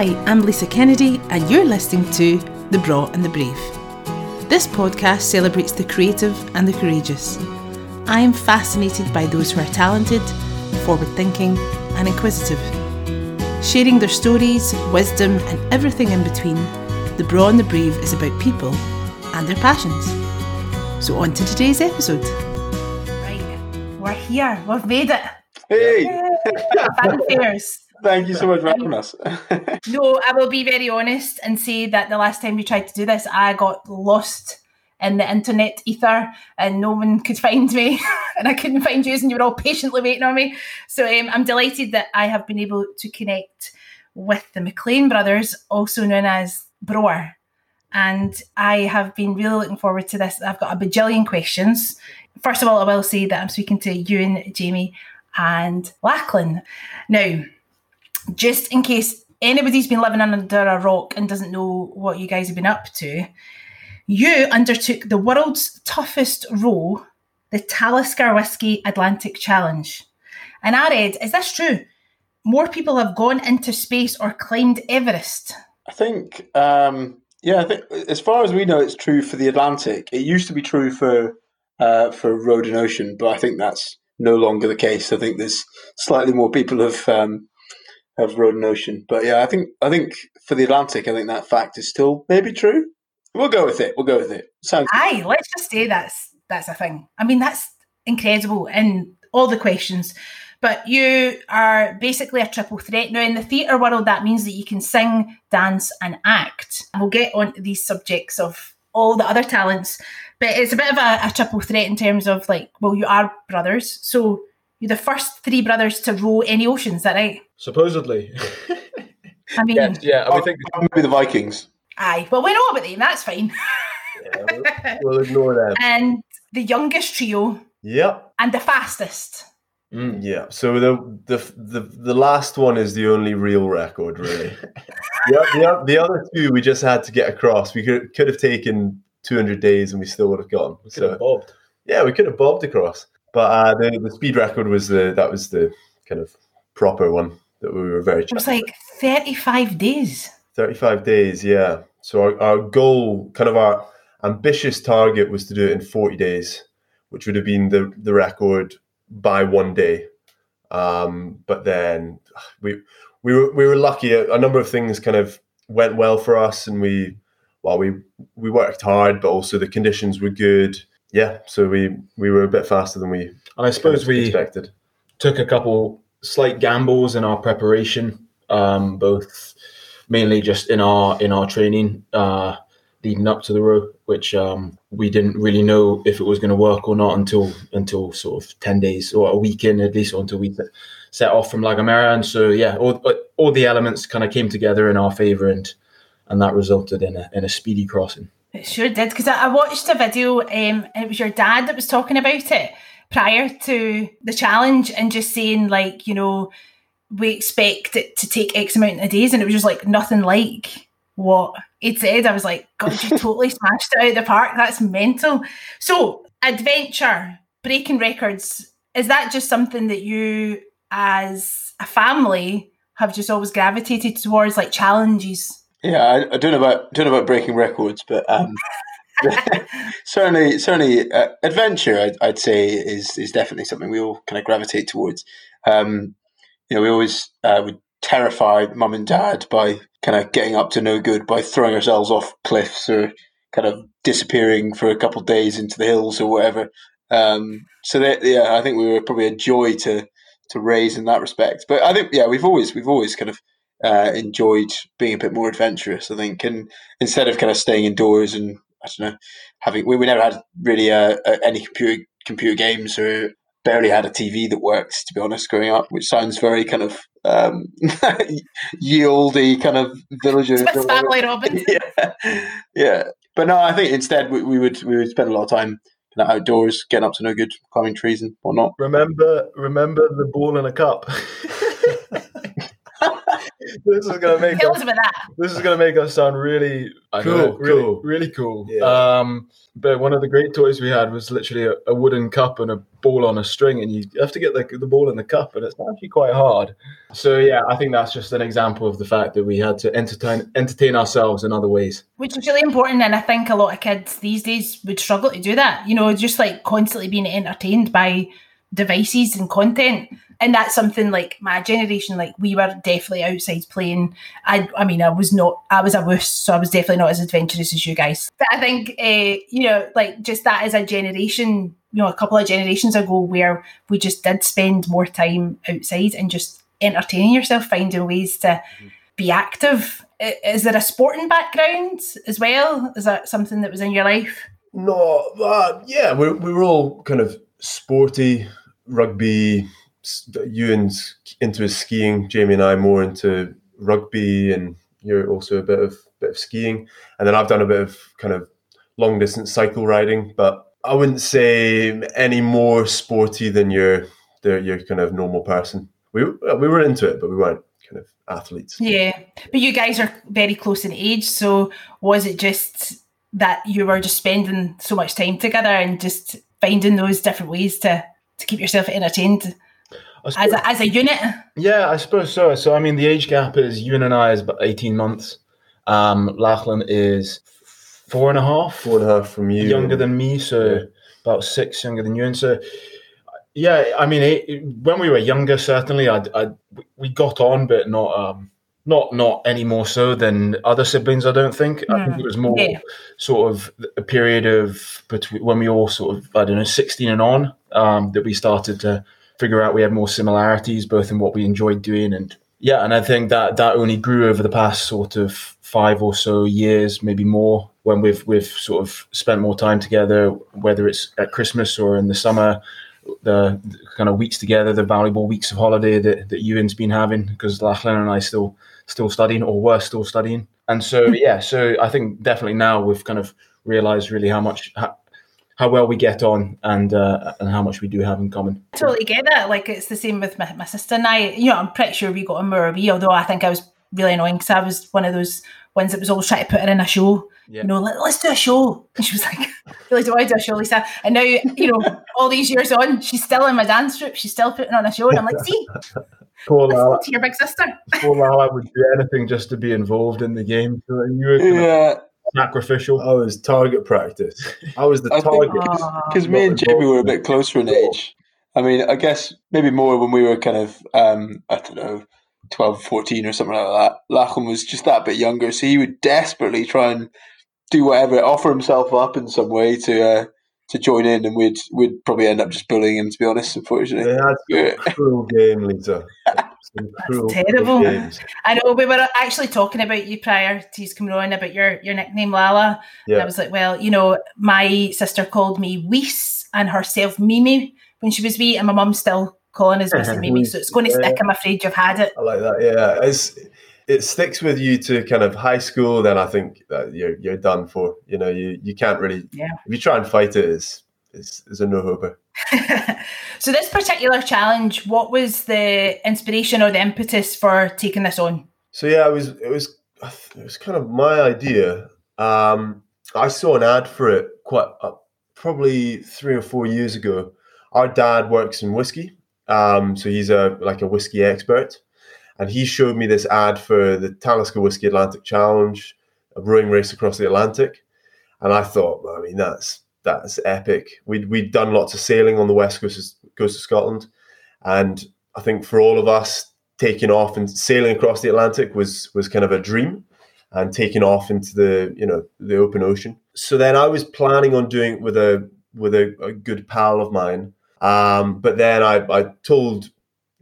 Hi, I'm Lisa Kennedy, and you're listening to The Braw and the Brave. This podcast celebrates the creative and the courageous. I am fascinated by those who are talented, forward thinking, and inquisitive. Sharing their stories, wisdom, and everything in between, The Braw and the Brave is about people and their passions. So, on to today's episode. Right, we're here, we've made it. Hey! Fanfares. Thank you so much for having us. no, I will be very honest and say that the last time we tried to do this, I got lost in the internet ether and no one could find me and I couldn't find you and you were all patiently waiting on me. So um, I'm delighted that I have been able to connect with the Maclean brothers, also known as BROAR. And I have been really looking forward to this. I've got a bajillion questions. First of all, I will say that I'm speaking to you and Jamie, and Lachlan. Now, just in case anybody's been living under a rock and doesn't know what you guys have been up to, you undertook the world's toughest row, the Talisker Whisky Atlantic Challenge. And I read, is this true? More people have gone into space or climbed Everest. I think, um, yeah, I think as far as we know, it's true for the Atlantic. It used to be true for uh, for rowed and ocean, but I think that's no longer the case. I think there's slightly more people have um, have rowed and ocean. But yeah, I think I think for the Atlantic, I think that fact is still maybe true. We'll go with it. We'll go with it. Sounds. Aye, let's just say that's that's a thing. I mean, that's incredible in all the questions. But you are basically a triple threat. Now, in the theatre world, that means that you can sing, dance, and act. We'll get on to these subjects of all the other talents. But it's a bit of a, a triple threat in terms of like, well, you are brothers. So you're the first three brothers to row any oceans, is that right? Supposedly. I mean, yes, yeah, I would think maybe the Vikings. Aye, well, we know about them. That's fine. yeah, we'll, we'll ignore them. And the youngest trio. Yep. And the fastest. Mm, yeah. So the, the the the last one is the only real record, really. the, the, the, other two we just had to get across. We could could have taken 200 days and we still would have gone. We so, have bobbed. Yeah, we could have bobbed across. But uh, the the speed record was the that was the kind of proper one that we were very. It was like 35 days. 35 days, yeah. So our, our goal, kind of our ambitious target, was to do it in 40 days, which would have been the the record by one day. Um, but then we we were we were lucky. A, a number of things kind of went well for us, and we well we we worked hard, but also the conditions were good yeah, so we we were a bit faster than we. And I suppose we expected. Took a couple slight gambles in our preparation, um, both mainly just in our in our training uh, leading up to the row, which um, we didn't really know if it was going to work or not until until sort of ten days or a week in at least, or until we set off from La Gomera. And so yeah, all all the elements kind of came together in our favour, and and that resulted in a in a speedy crossing. It sure did because I, I, watched a video. Um, it was your dad that was talking about it prior to the challenge and just saying like, you know, we expect it to take X amount of days, and it was just like nothing like what it said. I was like, God, you totally smashed it out of the park. That's mental. So, adventure, breaking records, is that just something that you, as a family, have just always gravitated towards, like challenges? Yeah, I, I, don't know about don't know about breaking records, but um, certainly certainly uh, adventure I'd, I'd, say is is definitely something we all kind of gravitate towards. Um, you know, we always uh, would terrify mum and dad by kind of getting up to no good by throwing ourselves off cliffs or kind of disappearing for a couple of days into the hills or whatever. Um, so that, yeah, I think we were probably a joy to to raise in that respect. But I think yeah, we've always we've always kind of uh, enjoyed being a bit more adventurous. I think, and instead of kind of staying indoors and I don't know, having we, we never had really uh, uh any computer computer games or barely had a TV that worked. To be honest, growing up, which sounds very kind of um, yieldy kind of villager. family Robin. yeah, yeah. But no, I think instead we, we would we would spend a lot of time kind of outdoors, getting up to no good, climbing trees and whatnot. Remember, remember the ball in a cup. this is gonna make us, us about that. this is going to make us sound really Cool, know, really, cool. really cool. Yeah. Um, but one of the great toys we had was literally a, a wooden cup and a ball on a string, and you have to get the, the ball in the cup, and it's actually quite hard. So yeah, I think that's just an example of the fact that we had to entertain entertain ourselves in other ways. Which is really important, and I think a lot of kids these days would struggle to do that. You know, just like constantly being entertained by devices and content. And that's something like my generation, like we were definitely outside playing. I, I mean, I was not, I was a wuss, so I was definitely not as adventurous as you guys. But I think, uh, you know, like just that as a generation, you know, a couple of generations ago, where we just did spend more time outside and just entertaining yourself, finding ways to be active. Is there a sporting background as well? Is that something that was in your life? No, uh, yeah, we we were all kind of sporty, rugby. Ewan's into his skiing. Jamie and I more into rugby, and you're also a bit of bit of skiing. And then I've done a bit of kind of long distance cycle riding, but I wouldn't say any more sporty than your the, your kind of normal person. We we were into it, but we weren't kind of athletes. Yeah, but you guys are very close in age, so was it just that you were just spending so much time together and just finding those different ways to to keep yourself entertained I as a, as a unit? Yeah, I suppose so. So, I mean, the age gap is you and I is about 18 months. Um, Lachlan is four and a half, Four and a half from you, younger than me, so about six younger than you. And so, yeah, I mean, it, it- when we were younger, certainly, I, I, we got on, but not, um, not, not any more so than other siblings. I don't think. I think it was more Yeah. sort of a period of between when we all sort of, I don't know, 16 and on, um, that we started to figure out we had more similarities, both in what we enjoyed doing and yeah, and I think that that only grew over the past sort of five or so years, maybe more, when we've we've sort of spent more time together, whether it's at Christmas or in the summer, the, the kind of weeks together, the valuable weeks of holiday that, that Ewan's been having, because Lachlan and I still still studying or were still studying. And so yeah, so I think definitely now we've kind of realized really how much how, how well we get on and uh, and how much we do have in common. Totally get that. Like it's the same with my, my sister and I. You know, I'm pretty sure we got on more of we, although I think I was really annoying because I was one of those ones that was always trying to put her in a show. Yeah. You know, Let, let's do a show. And she was like, really, do I do a show, Lisa? And now, you know, all these years on, she's still in my dance troupe. She's still putting on a show. And I'm like, see, Poor Lala, to your big sister. poor Lala would do anything just to be involved in the game. So you were kind of Yeah, sacrificial. I was target practice. I was the I target. Because me and Jamie were a bit closer in age. I mean, I guess maybe more when we were kind of, um, I don't know, 12, 14 or something like that. Lachlan was just that bit younger, so he would desperately try and do whatever, offer himself up in some way to uh, to join in, and we'd we'd probably end up just bullying him. To be honest, unfortunately. They had Yeah. some cruel game, Lisa. Some cruel, cruel terrible. games. I know we were actually talking about you prior to you coming on about your, your nickname Lala. And I was like, well, you know, my sister called me Weiss and herself Mimi when she was wee, and my mum's still calling us Missy Mimi. So it's going to stick. I'm afraid you've had it. I like that. Yeah, it's it sticks with you to kind of high school. Then I think that you're you're done for. You know, you you can't really. Yeah. If you try and fight it, it's it's, it's a no hoper. so this particular challenge, what was the inspiration or the impetus for taking this on? So yeah, it was it was it was kind of my idea. Um, I saw an ad for it quite uh, probably three or four years ago. Our dad works in whiskey, um, so he's a like a whiskey expert, and he showed me this ad for the Talisker Whisky Atlantic Challenge, a rowing race across the Atlantic, and I thought, I mean, that's that's epic. We'd we'd done lots of sailing on the west coast of, coast of Scotland, and I think for all of us, taking off and sailing across the Atlantic was was kind of a dream, and taking off into the you know the open ocean. So then I was planning on doing it with a with a, a good pal of mine, um, but then I, I told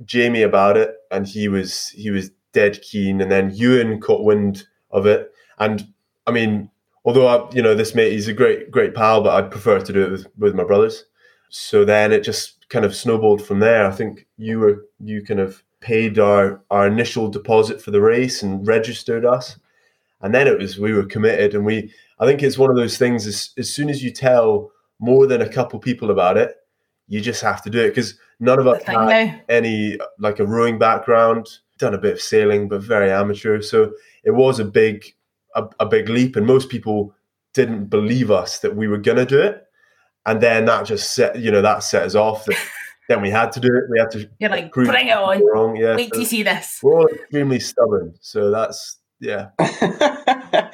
Jamie about it, and he was he was dead keen. And then Ewan caught wind of it, and I mean, although I, you know this mate, he's a great great pal, but I'd prefer to do it with, with my brothers. So then it just kind of snowballed from there. I think you were you kind of paid our our initial deposit for the race and registered us, and then it was we were committed, and we I think it's one of those things. As as soon as you tell more than a couple people about it, you just have to do it because none of us had now. any like a rowing background. done a bit of sailing, but very amateur. So it was a big, a, a big leap, and most people didn't believe us that we were going to do it. And then that just set, you know, that set us off. That then we had to do it. We had to. You're like, bring it on. Wrong. Yeah. Wait so to see this. We're all extremely stubborn. So that's yeah. I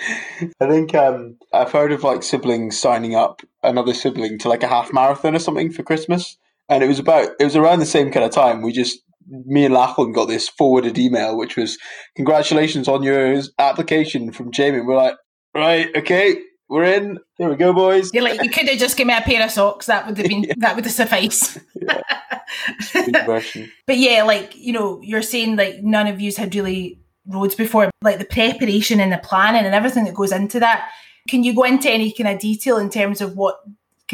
think um, I've heard of like siblings signing up another sibling to like a half marathon or something for Christmas, and it was about it was around the same kind of time. We just me and Lachlan got this forwarded email, which was congratulations on your application from Jamie. We're like, right, okay, we're in. Here we go, boys. You're like, you could have just given me a pair of socks. That would have been yeah. that would have sufficed. but yeah, like you know, you're saying like none of you had really roads before, like the preparation and the planning and everything that goes into that. Can you go into any kind of detail in terms of what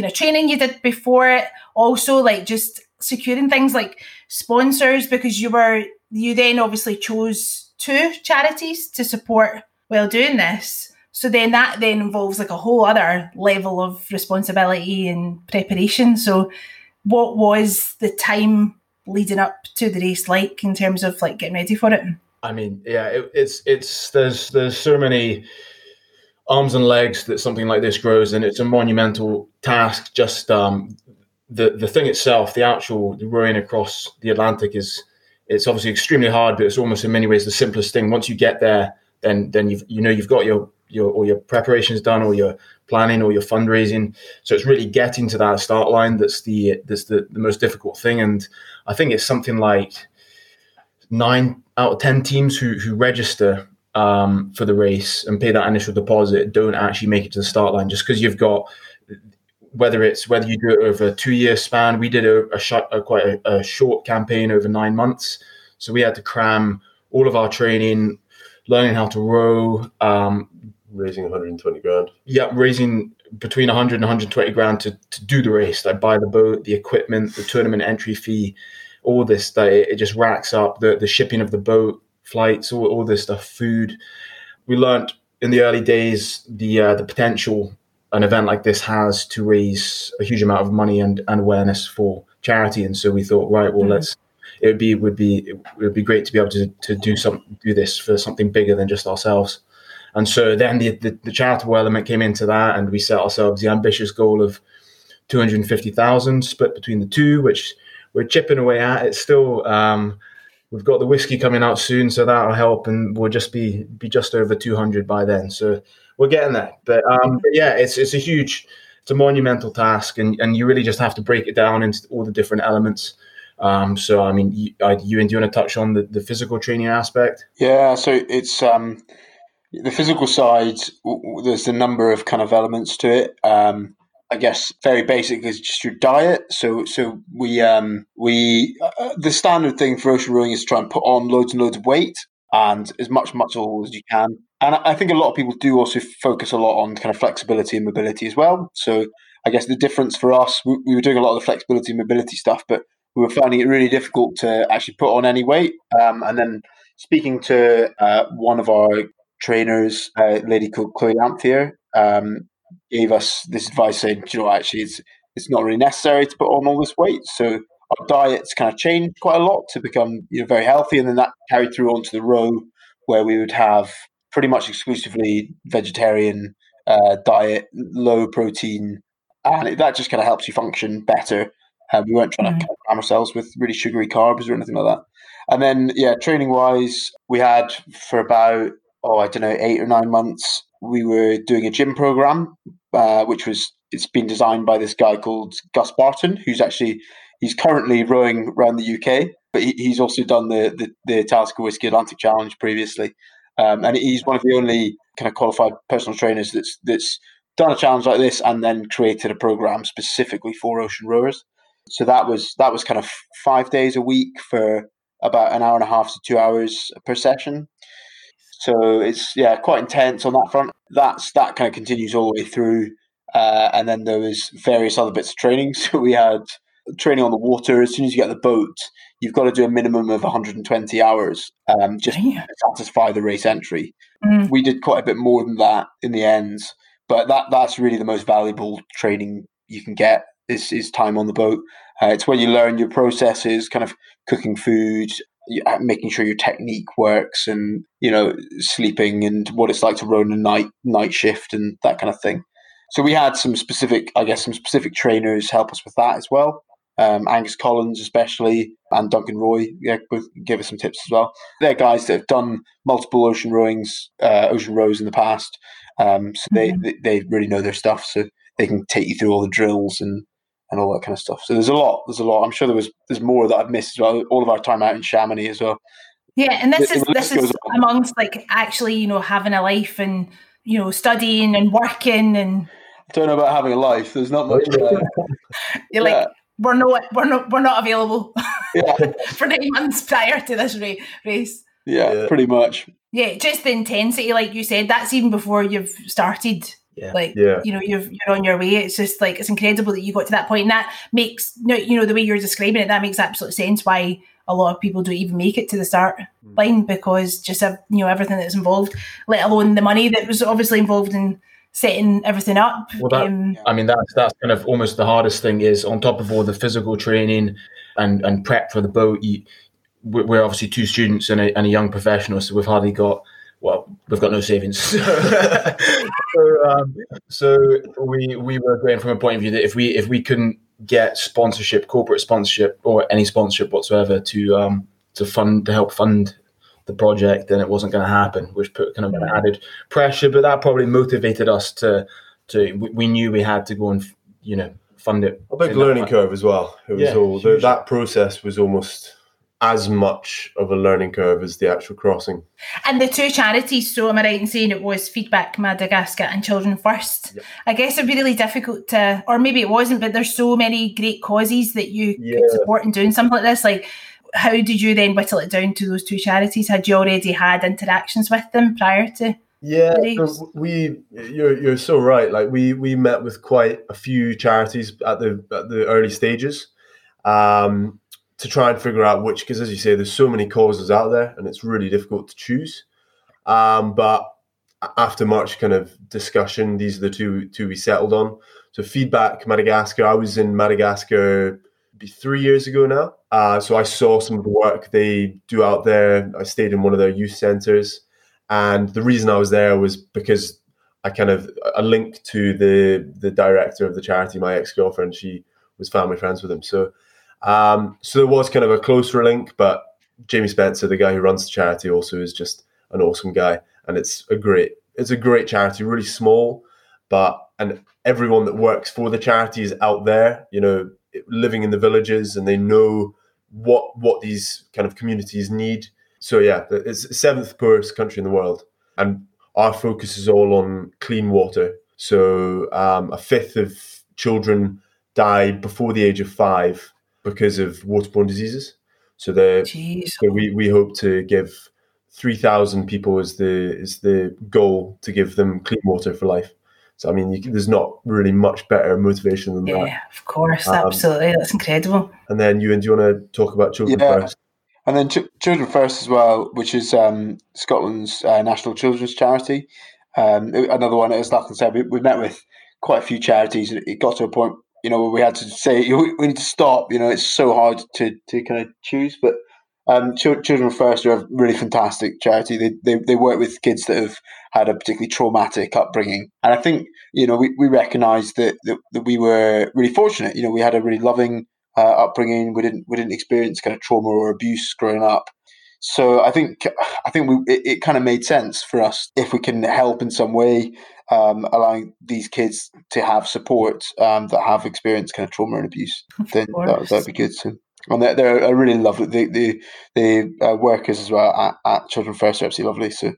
kind of training you did before it? Also, like just securing things like sponsors because you were you then obviously chose two charities to support while doing this. So then that then involves like a whole other level of responsibility and preparation. So what was the time leading up to the race like in terms of like getting ready for it? I mean, yeah, it, it's it's there's there's so many arms and legs that something like this grows, and it's a monumental task. Just um, the the thing itself, the actual rowing across the Atlantic is it's obviously extremely hard, but it's almost in many ways the simplest thing. Once you get there, then then you've you know you've got your your all your preparations done, or your planning, or your fundraising. So it's really getting to that start line that's the that's the, the most difficult thing. And I think it's something like nine out of ten teams who who register um, for the race and pay that initial deposit don't actually make it to the start line just because you've got whether it's whether you do it over a two year span. We did a, a, a quite a, a, short campaign over nine months, so we had to cram all of our training, learning how to row, um, raising 120 grand. Yeah, raising between 100 and 120 grand to, to do the race, like buy the boat, the equipment, the tournament entry fee, all this. That it, it just racks up the the shipping of the boat, flights, all, all this stuff, food. We learned in the early days the uh, the potential an event like this has to raise a huge amount of money and, and awareness for charity. And so we thought, right, well, mm-hmm. let's. It would be would be it would be great to be able to, to do some do this for something bigger than just ourselves. And so then the, the, the charitable element came into that, and we set ourselves the ambitious goal of two hundred fifty thousand split between the two, which we're chipping away at. It's still um, we've got the whiskey coming out soon, so that'll help, and we'll just be be just over two hundred by then. So we're getting there. But, um, but yeah, it's it's a huge, it's a monumental task, and and you really just have to break it down into all the different elements. Um, so I mean, you, uh, you and do you want to touch on the, the physical training aspect? Yeah, so it's um, the physical side. There's a number of kind of elements to it. Um, I guess very basic is just your diet. So so we um we uh, the standard thing for ocean rowing is to try and put on loads and loads of weight and as much muscle as you can. And I think a lot of people do also focus a lot on kind of flexibility and mobility as well. So I guess the difference for us, we, we were doing a lot of the flexibility and mobility stuff, but we were finding it really difficult to actually put on any weight. Um, and then speaking to uh, one of our trainers, a lady called Chloe Amphier, um, gave us this advice saying, you know, actually, it's it's not really necessary to put on all this weight. So our diets kind of changed quite a lot to become you know very healthy, and then that carried through onto the row where we would have pretty much exclusively vegetarian uh, diet, low protein, and it, that just kind of helps you function better. Uh, we weren't trying mm-hmm. to cram ourselves with really sugary carbs or anything like that. And then, yeah, training wise, we had for about oh I don't know eight or nine months, we were doing a gym program, uh, which was it's been designed by this guy called Gus Barton, who's actually He's currently rowing around the UK, but he, he's also done the the, the Talisker Whisky Atlantic Challenge previously, um, and he's one of the only kind of qualified personal trainers that's that's done a challenge like this and then created a program specifically for ocean rowers. So that was that was kind of five days a week for about an hour and a half to two hours per session. So it's yeah quite intense on that front. That's that kind of continues all the way through, uh, and then there was various other bits of training. So we had training on the water, as soon as you get the boat, you've got to do a minimum of 120 hours um, just to satisfy the race entry. Mm. We did quite a bit more than that in the end, but that that's really the most valuable training you can get is, is time on the boat. Uh, it's where you learn your processes, kind of cooking food, making sure your technique works and you know sleeping and what it's like to run a night night shift and that kind of thing. So we had some specific, I guess, some specific trainers help us with that as well. Um, Angus Collins, especially, and Duncan Roy, yeah, both give us some tips as well. They're guys that have done multiple ocean rowings, uh, ocean rows in the past, um, so mm-hmm. they, they really know their stuff. So they can take you through all the drills and and all that kind of stuff. So there's a lot. There's a lot. I'm sure there was there's more that I've missed as well. All of our time out in Chamonix as well. Yeah, and this is this is amongst like actually you know having a life and you know studying and working and. I don't know about having a life. There's not much. Uh, You're like we're not we're not we're not available. Yeah. for nine months prior to this race. Yeah, yeah, pretty much. Yeah, just the intensity, like you said, that's even before you've started yeah. Like, yeah. you know, you're you're on your way. It's just like it's incredible that you got to that point, and that makes no you know the way you're describing it. That makes absolute sense why a lot of people don't even make it to the start mm. line because just you know everything that's involved, let alone the money that was obviously involved in setting everything up. Well, that, um, I mean, that's that's kind of almost the hardest thing is on top of all the physical training and and prep for the boat. You, we're obviously two students and a, and a young professional, so we've hardly got well, we've got no savings. so, um, so, we we were going from a point of view that if we if we couldn't get sponsorship, corporate sponsorship, or any sponsorship whatsoever to um, to fund to help fund the project, then it wasn't going to happen, which put kind of an added pressure. But that probably motivated us to to we knew we had to go and you know fund it. A big learning curve as well. It was yeah, all the, that process was almost as much of a learning curve as the actual crossing. And the two charities, so am I right in saying it was Feedback Madagascar and Children First? Yep. I guess it'd be really difficult to, or maybe it wasn't, but there's so many great causes that you yeah. could support in doing something like this. Like, how did you then whittle it down to those two charities? Had you already had interactions with them prior to? Yeah, we you're you're so right. Like we we met with quite a few charities at the at the early stages. Um, to try and figure out which, because as you say, there's so many causes out there, and it's really difficult to choose. Um, but after much kind of discussion, these are the two two we settled on. So feedback Madagascar. I was in Madagascar three years ago now. Uh, so I saw some of the work they do out there. I stayed in one of their youth centers, and the reason I was there was because I kind of a link to the the director of the charity, my ex girlfriend. She was family friends with him, so um, so there was kind of a closer link, but Jamie Spencer, the guy who runs the charity, also is just an awesome guy, and it's a great it's a great charity, really small, but and everyone that works for the charity is out there, you know, living in the villages, and they know what what these kind of communities need. So yeah, it's seventh poorest country in the world, and our focus is all on clean water. So um, a fifth of children die before the age of five because of waterborne diseases. So the so we, we hope to give three thousand people is the is the goal to give them clean water for life. So I mean, can, there's not really much better motivation than yeah, that. Yeah, of course, um, absolutely, that's incredible. And then you and do you want to talk about children yeah. first? And then Ch- Children First as well, which is um, Scotland's uh, national children's charity. Um, another one, as Lachlan said, we, we met with quite a few charities. It got to a point you know, we had to say we need to stop. You know, it's so hard to, to kind of choose. But um, Children First are a really fantastic charity. They, they they work with kids that have had a particularly traumatic upbringing, and I think you know we, we recognise that, that, that we were really fortunate. You know, we had a really loving uh, upbringing. We didn't we didn't experience kind of trauma or abuse growing up. So I think I think we, it, it kind of made sense for us if we can help in some way um, allowing these kids to have support um, that have experienced kind of trauma and abuse, then that, that'd be good. So, and they're, they're really lovely. The the, the uh, workers as well at, at Children First are absolutely lovely. So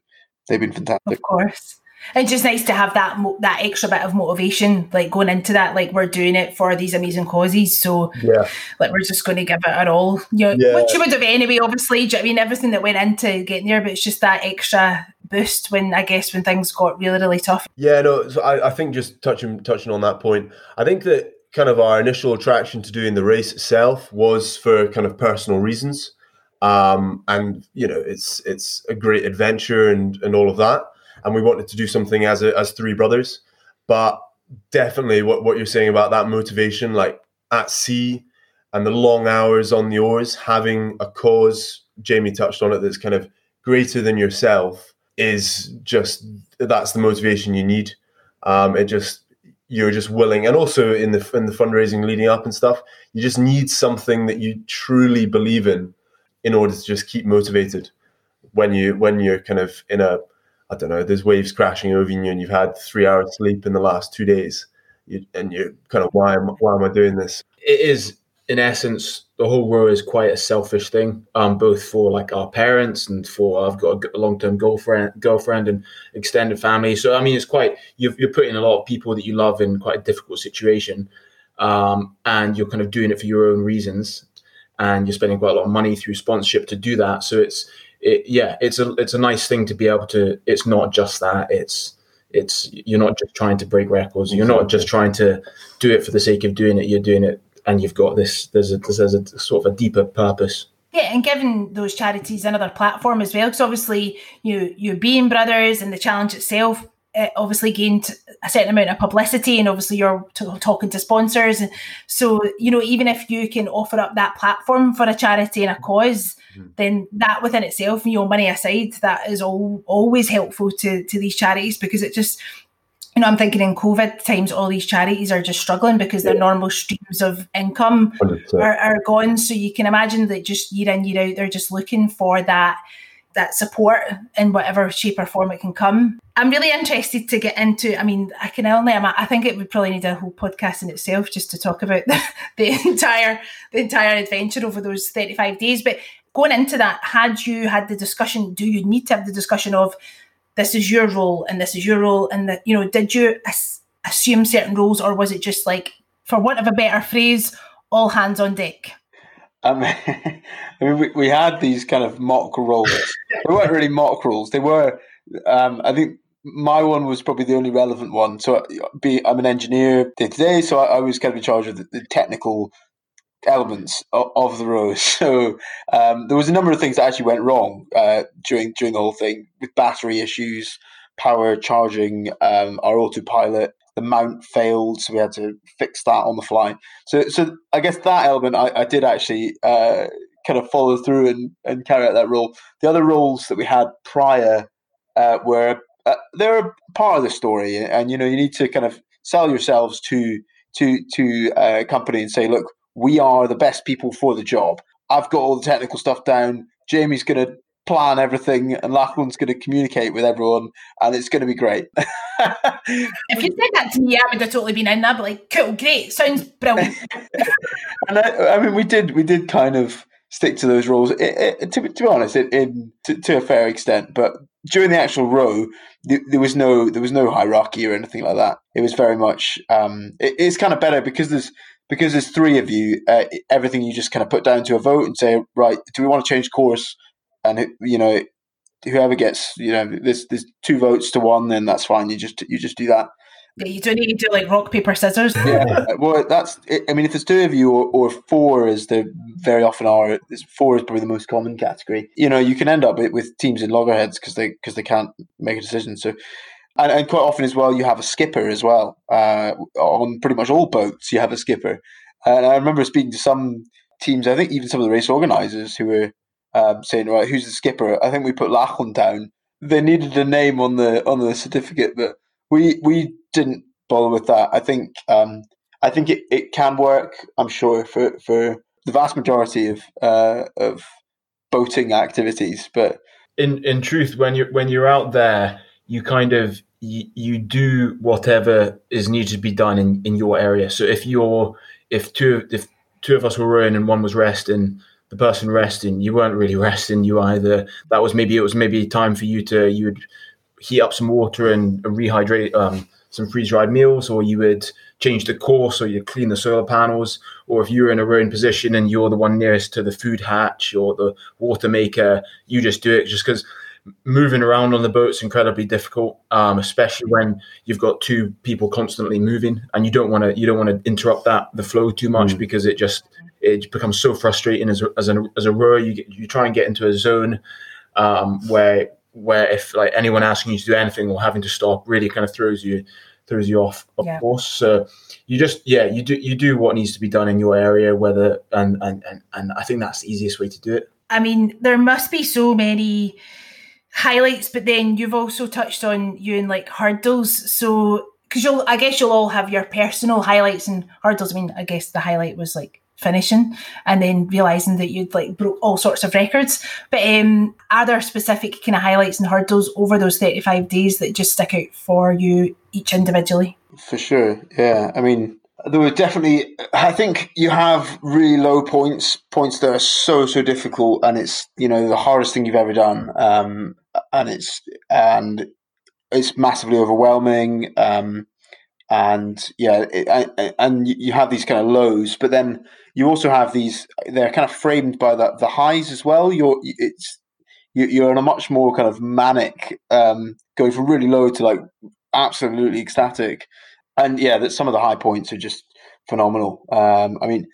they've been fantastic. Of course. It's just nice to have that that extra bit of motivation, like going into that, like we're doing it for these amazing causes. So, yeah, like we're just going to give it our all. You know, yeah. which you would have anyway, obviously. I mean, everything that went into getting there, but it's just that extra boost when I guess when things got really really tough. Yeah, no, so I, I think just touching touching on that point, I think that kind of our initial attraction to doing the race itself was for kind of personal reasons. Um, and you know, it's it's a great adventure and and all of that and we wanted to do something as a, as three brothers. But definitely, what what you're saying about that motivation, like at sea and the long hours on the oars, having a cause Jamie touched on it, that's kind of greater than yourself is just that's the motivation you need. Um, it just you're just willing, and also in the in the fundraising leading up and stuff, you just need something that you truly believe in in order to just keep motivated when you when you're kind of in a I don't know, there's waves crashing over you and you've had three hours sleep in the last two days, you, and you're kind of why am why am I doing this? It is in essence the whole world is quite a selfish thing, um, both for like our parents and for I've got a long term girlfriend, girlfriend and extended family. So I mean, it's quite you're, you're putting a lot of people that you love in quite a difficult situation, um, and you're kind of doing it for your own reasons, and you're spending quite a lot of money through sponsorship to do that. So it's it, yeah, it's a it's a nice thing to be able to. It's not just that. It's it's you're not just trying to break records. You're not just trying to do it for the sake of doing it. You're doing it, and you've got this. There's a there's a sort of a deeper purpose. Yeah, and giving those charities another platform as well, because obviously you you being brothers and the challenge itself it obviously gained a certain amount of publicity and obviously you're t- talking to sponsors. And so you know even if you can offer up that platform for a charity and a because mm-hmm. then that within itself you know money aside that is all always helpful to to these charities because it just you know i'm thinking in covid times all these charities are just struggling because their normal streams of income are, are gone. So you can imagine that just year in year out they're just looking for that that support in whatever shape or form it can come. I'm really interested to get into. I mean, I can only. I think it would probably need a whole podcast in itself just to talk about the, the entire the entire adventure over those 35 days. But going into that, had you had the discussion? Do you need to have the discussion of this is your role and this is your role, and that you know, did you as- assume certain roles, or was it just like, for want of a better phrase, all hands on deck? Um, I mean, we, we had these kind of mock roles. they weren't really mock roles. They were, um, I think my one was probably the only relevant one. So be, I'm an engineer day to day, so I, I, was kind of in charge of the, the technical elements of, of, the row. So um, there was a number of things that actually went wrong uh, during during the whole thing with battery issues, power charging, um, our autopilot the mount failed, so we had to fix that on the fly. So, so I guess that element I, I did actually uh, kind of follow through and, and carry out that role. The other roles that we had prior uh, were uh, they're part of the story, and you know you need to kind of sell yourselves to to to uh, a company and say, look, we are the best people for the job. I've got all the technical stuff down. Jamie's going to plan everything, and Lachlan's going to communicate with everyone, and it's going to be great. if you said that to me, I would have totally been in. I'd be like, "Cool, great, sounds brilliant." and I, I, mean, we did, we did kind of stick to those rules. It, it, to, to, be honest, it, in to, to, a fair extent, but during the actual row, there, there, was no there was no hierarchy or anything like that. It was very much. Um, it's kind of better because there's because there's three of you. Uh, everything you just kind of put down to a vote and say, right, do we want to change course? And you know whoever gets you know there's there's two votes to one, then that's fine. You just you just do that. Yeah, you don't need to do like rock paper scissors. yeah, well, that's. I mean, if there's two of you or, or four, as there very often are, four is probably the most common category. You know, you can end up with teams in loggerheads because they because they can't make a decision. So, and, and quite often as well, you have a skipper as well. Uh, on pretty much all boats, you have a skipper. And I remember speaking to some teams. I think even some of the race organisers who were um, saying, right, who's the skipper? I think we put Lachlan down. They needed a name on the on the certificate, but we we didn't bother with that. I think um, I think it, it can work. I'm sure for for the vast majority of uh, of boating activities, but in in truth, when you're when you're out there, you kind of you, you do whatever is needed to be done in, in your area. So if you're if two if two of us were rowing and one was resting, the person resting, you weren't really resting. You either that was maybe it was maybe time for you to you would heat up some water and, rehydrate um, some freeze dried meals, or you would change the course, or you clean the solar panels, or if you were in a rowing position and you're the one nearest to the food hatch or the water maker, you just do it just because moving around on the boat is incredibly difficult, um, especially when you've got two people constantly moving, and you don't want to you don't want to interrupt that the flow too much mm. because it just it becomes so frustrating as a, as a, as a rower. You get, you try and get into a zone um, where where if like anyone asking you to do anything or having to stop really kind of throws you throws you off of yeah. course so you just yeah you do you do what needs to be done in your area whether and and and, and i think that's the easiest way to do it I mean, there must be so many highlights, but then you've also touched on you and like hurdles. So, because you'll, I guess you'll all have your personal highlights and hurdles. I mean, I guess the highlight was like finishing and then realizing that you'd like broke all sorts of records. But um, are there specific kind of highlights and hurdles over those 35 days that just stick out for you each individually? For sure. Yeah. I mean, there were definitely, I think you have really low points, points that are so, so difficult. And it's, you know, the hardest thing you've ever done. Um, and it's, and it's massively overwhelming. Um, and yeah, it, and you have these kind of lows, but then you also have these. They're kind of framed by the the highs as well. You're it's you're in a much more kind of manic, um, going from really low to like absolutely ecstatic, and yeah, that some of the high points are just phenomenal. Um, I mean,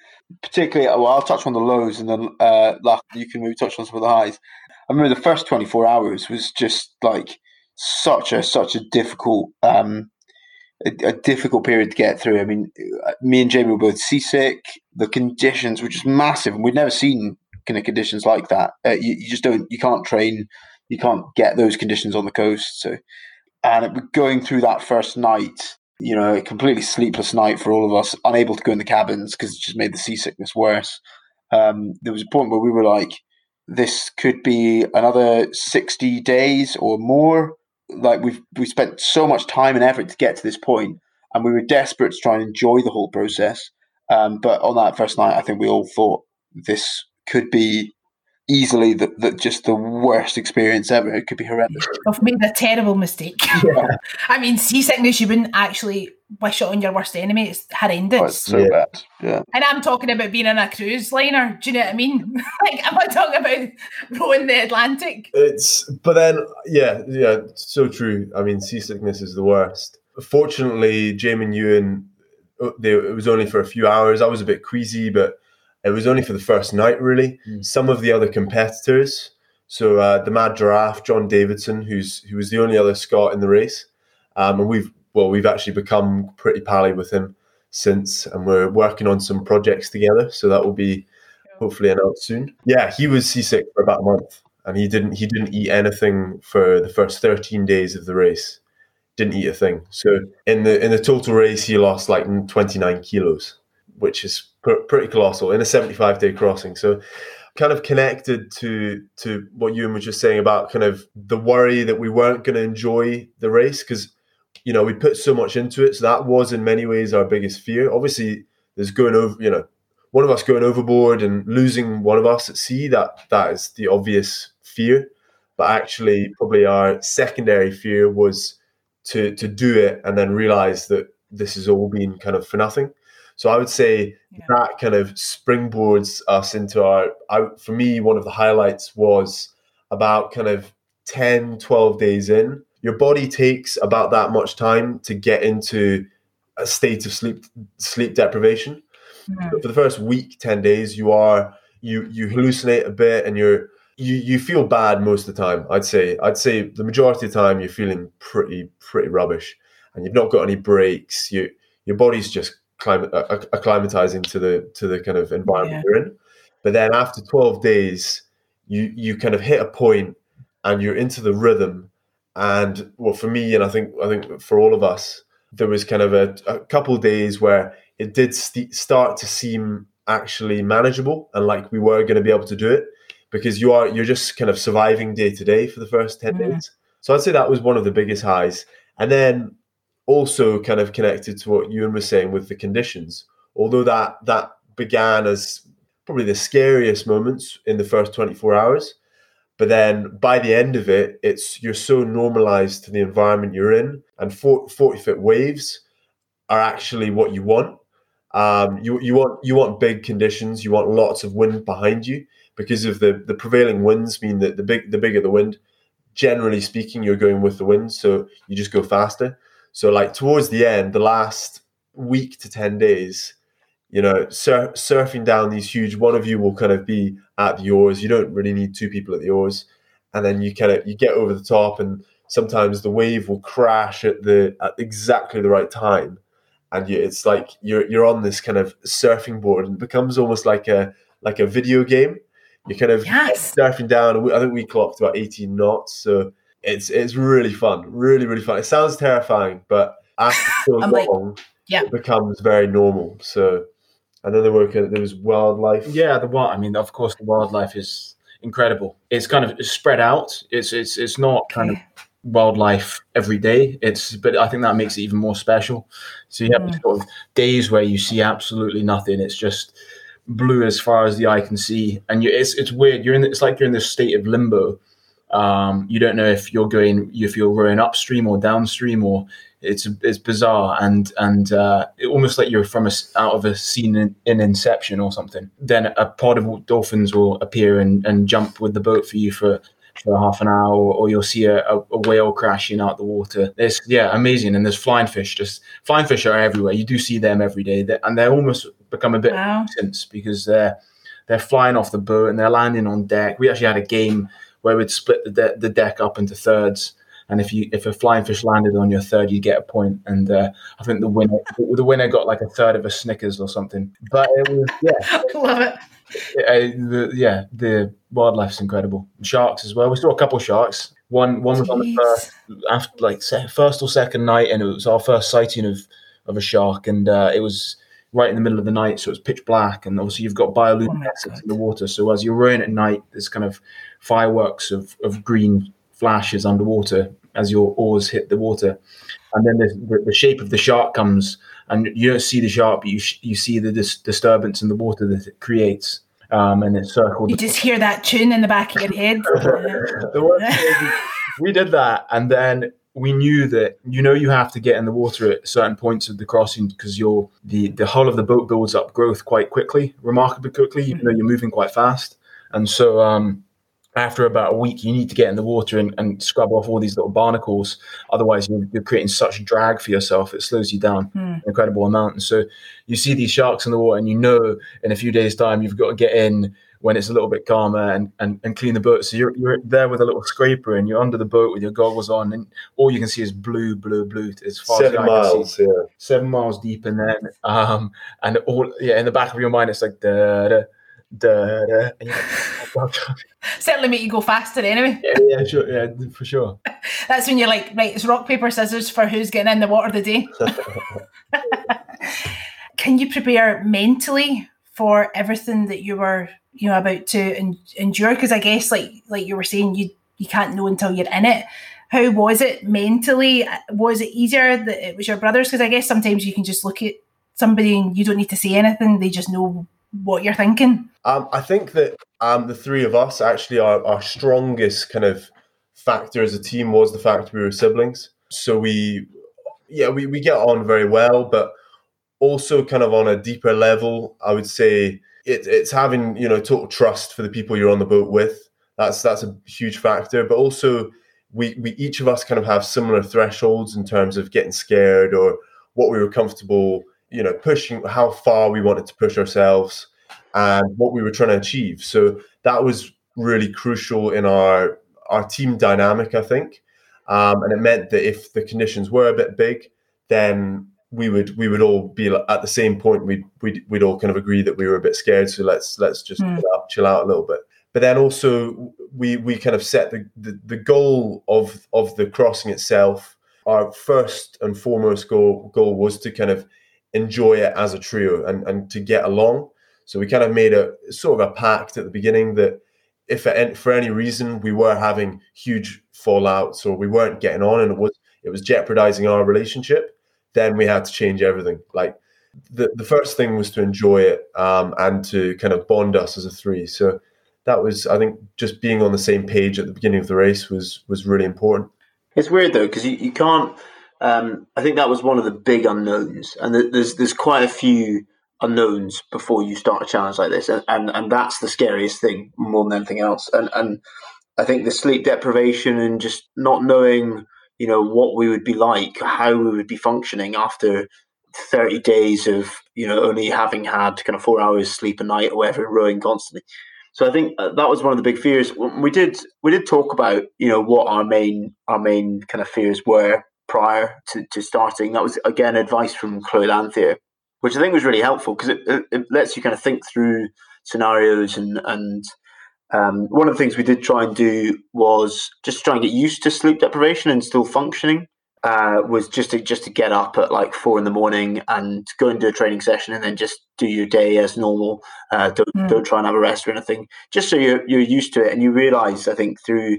particularly, well, I'll touch on the lows, and then uh, you can maybe touch on some of the highs. I remember the first 24 hours was just like such a such a difficult um, a, a, difficult period to get through. I mean, me and Jamie were both seasick. The conditions were just massive, and we'd never seen kind of conditions like that. Uh, you, you, just don't, you can't train, you can't get those conditions on the coast. So, and it, going through that first night, you know, a completely sleepless night for all of us, unable to go in the cabins because it just made the seasickness worse. Um, there was a point where we were like, this could be another 60 days or more like we've we spent so much time and effort to get to this point, and we were desperate to try and enjoy the whole process. Um, but on that first night, I think we all thought this could be easily the, the, just the worst experience ever. It could be horrendous. I've made a terrible mistake. Yeah. I mean, seasickness, you wouldn't actually wish it on your worst enemy. It's horrendous. Oh, it's so yeah. bad. Yeah. And I'm talking about being on a cruise liner. Do you know what I mean? like, am I talking about rowing the Atlantic? It's, but then, yeah, yeah, so true. I mean, seasickness is the worst. Fortunately, Jamie and Ewan, uh, they, it was only for a few hours. I was a bit queasy, but it was only for the first night, really. Mm. Some of the other competitors, so uh, the Mad Giraffe, John Davidson, who's who was the only other Scot in the race, um, and we've well, we've actually become pretty pally with him since, and we're working on some projects together. So that will be hopefully announced soon. Yeah, he was seasick for about a month, and he didn't he didn't eat anything for the first thirteen days of the race. Didn't eat a thing. So in the in the total race, he lost like twenty nine kilos, which is pr- pretty colossal in a seventy five day crossing. So kind of connected to to what Ewan was just saying about kind of the worry that we weren't going to enjoy the race because you know, we put so much into it. So that was in many ways our biggest fear. Obviously, there's going over, you know, one of us going overboard and losing one of us at sea. That that is the obvious fear. But actually, probably our secondary fear was to to do it and then realize that this has all been kind of for nothing. So I would say yeah. that kind of springboards us into our. I, for me, one of the highlights was about kind of 10, 12 days in your body takes about that much time to get into a state of sleep sleep deprivation. Mm-hmm. for the first week, ten days, you are you you hallucinate a bit and you're you you feel bad most of the time. I'd say I'd say the majority of the time you're feeling pretty pretty rubbish, and you've not got any breaks. You your body's just climate acclimatizing to the to the kind of environment yeah. you're in. But then after twelve days, you you kind of hit a point and you're into the rhythm and well, for me, and I think I think for all of us, there was kind of a, a couple of days where it did st- start to seem actually manageable and like we were going to be able to do it because you are you're just kind of surviving day to day for the first 10 mm. days. So i'd say that was one of the biggest highs. And then also kind of connected to what ewan was saying with the conditions. Although that that began as probably the scariest moments in the first 24 hours but then by the end of it, it's you're so normalized to the environment you're in, and 40 foot waves are actually what you want. Um, you you want you want big conditions. You want lots of wind behind you because of the the prevailing winds mean that the big the bigger the wind, generally speaking, you're going with the wind, so you just go faster. So like towards the end, the last week to ten days, you know, sur- surfing down these huge. One of you will kind of be at the oars. You don't really need two people at the oars, and then you kind of you get over the top, and sometimes the wave will crash at the at exactly the right time, and you, it's like you're you're on this kind of surfing board, and it becomes almost like a like a video game you're kind of Yes. surfing down. and we- I think we clocked about 18 knots, so it's it's really fun, really really fun. It sounds terrifying, but after so I'm like, yeah. it becomes very normal. So, and then there were kind of, there was wildlife. Yeah, the wild. I mean, of course, the wildlife is incredible. It's kind of spread out. It's it's it's not kind of wildlife every day. It's but I think that makes it even more special. So you have Mm. sort of days where you see absolutely nothing. It's just blue as far as the eye can see, and you, it's it's weird. You're in it's like you're in this state of limbo. Um, you don't know if you're going if you're rowing upstream or downstream or it's it's bizarre and and uh, it, almost like you're from a out of a scene in, in Inception or something. Then a pod of dolphins will appear and, and jump with the boat for you for, for half an hour, or, or you'll see a, a, whale crashing out the water. It's yeah, amazing. And there's flying fish. Just flying fish are everywhere. You do see them every day, They- and they almost become a bit Wow. because they're they're flying off the boat and they're landing on deck. We actually had a game where we'd split the, de- the deck up into thirds. And if you if a flying fish landed on your third, you'd get a point. And uh, I think the winner the winner got like a third of a Snickers or something. But it was yeah, Love it. uh, the, yeah, the wildlife's incredible. Sharks as well. We saw a couple sharks. One one was on the first after like first or second night, and it was our first sighting of of a shark, and uh, it was right in the middle of the night, so it was pitch black, and obviously you've got Oh bioluminescence God. in the water. So as you're rowing at night, there's kind of fireworks of of green flashes underwater as your oars hit the water, and then the, the, the shape of the shark comes, and you don't see the shark, but you sh- you see the dis- disturbance in the water that it creates, um, and it circled. You just hear that tune in the back of your head. The worst thing is we did that, and then we knew that you know you have to get in the water at certain points of the crossing because your the the hull of the boat builds up growth quite quickly, remarkably quickly, even though you're moving quite fast. And so, um, after about a week, you need to get in the water and, and scrub off all these little barnacles. Otherwise, you're, you're creating such drag for yourself; it slows you down an incredible amount. And so, you see these sharks in the water, and you know in a few days' time you've got to get in when it's a little bit calmer and, and, and clean the boat. So you're, you're there with a little scraper and you're under the boat with your goggles on, and all you can see is blue, blue, blue as far Seven eye can see. miles, yeah. seven miles deep, and then um, and all yeah, in the back of your mind, it's like da da da da. And you're like, God. Certainly make you go faster anyway. yeah, yeah, sure, yeah, for sure. That's when you're like, right, it's rock, paper, scissors for who's getting in the water today. Can you prepare mentally for everything that you were, you know, about to en- endure? Because I guess, like, like you were saying, you you can't know until you're in it. How was it mentally? Was it easier that it was your brothers? Because I guess sometimes you can just look at somebody and you don't need to say anything; they just know what you're thinking. Um, I think that um, the three of us actually our, our strongest kind of factor as a team was the fact we were siblings. So we, yeah, we, we get on very well, but also kind of on a deeper level, I would say it, it's having you know total trust for the people you're on the boat with. That's that's a huge factor, but also we we each of us kind of have similar thresholds in terms of getting scared or what we were comfortable, you know, pushing how far we wanted to push ourselves and what we were trying to achieve. So that was really crucial in our our team dynamic, I think. Um, and it meant that if the conditions were a bit big, then we would we would all be at the same point. We'd we'd, we'd all kind of agree that we were a bit scared. So let's let's just Hmm. chill, out, chill out a little bit. But then also we we kind of set the, the the goal of of the crossing itself. Our first and foremost goal goal was to kind of enjoy it as a trio and and to get along. So we kind of made a sort of a pact at the beginning that if at, for any reason we were having huge fallouts or we weren't getting on and it was it was jeopardizing our relationship, then we had to change everything. Like the the first thing was to enjoy it um, and to kind of bond us as a three. So that was, I think, just being on the same page at the beginning of the race was was really important. It's weird though because you, you can't. Um, I think that was one of the big unknowns, and th- there's there's quite a few unknowns before you start a challenge like this, and and, and that's the scariest thing more than anything else. And and I think the sleep deprivation and just not knowing, you know, what we would be like, how we would be functioning after 30 days of, you know, only having had kind of four hours sleep a night or whatever, rowing constantly. So I think uh, that was one of the big fears. We did we did talk about, you know, what our main our main kind of fears were prior to, to starting. That was again advice from Chloe Lanthier, which I think was really helpful because it, it, it lets you kind of think through scenarios and and Um, one of the things we did try and do was just try and get used to sleep deprivation and still functioning. Uh, was just to just to get up at like four in the morning and go and do a training session and then just do your day as normal. Uh, don't mm. don't try and have a rest or anything. Just so you're you're used to it and you realise, I think, through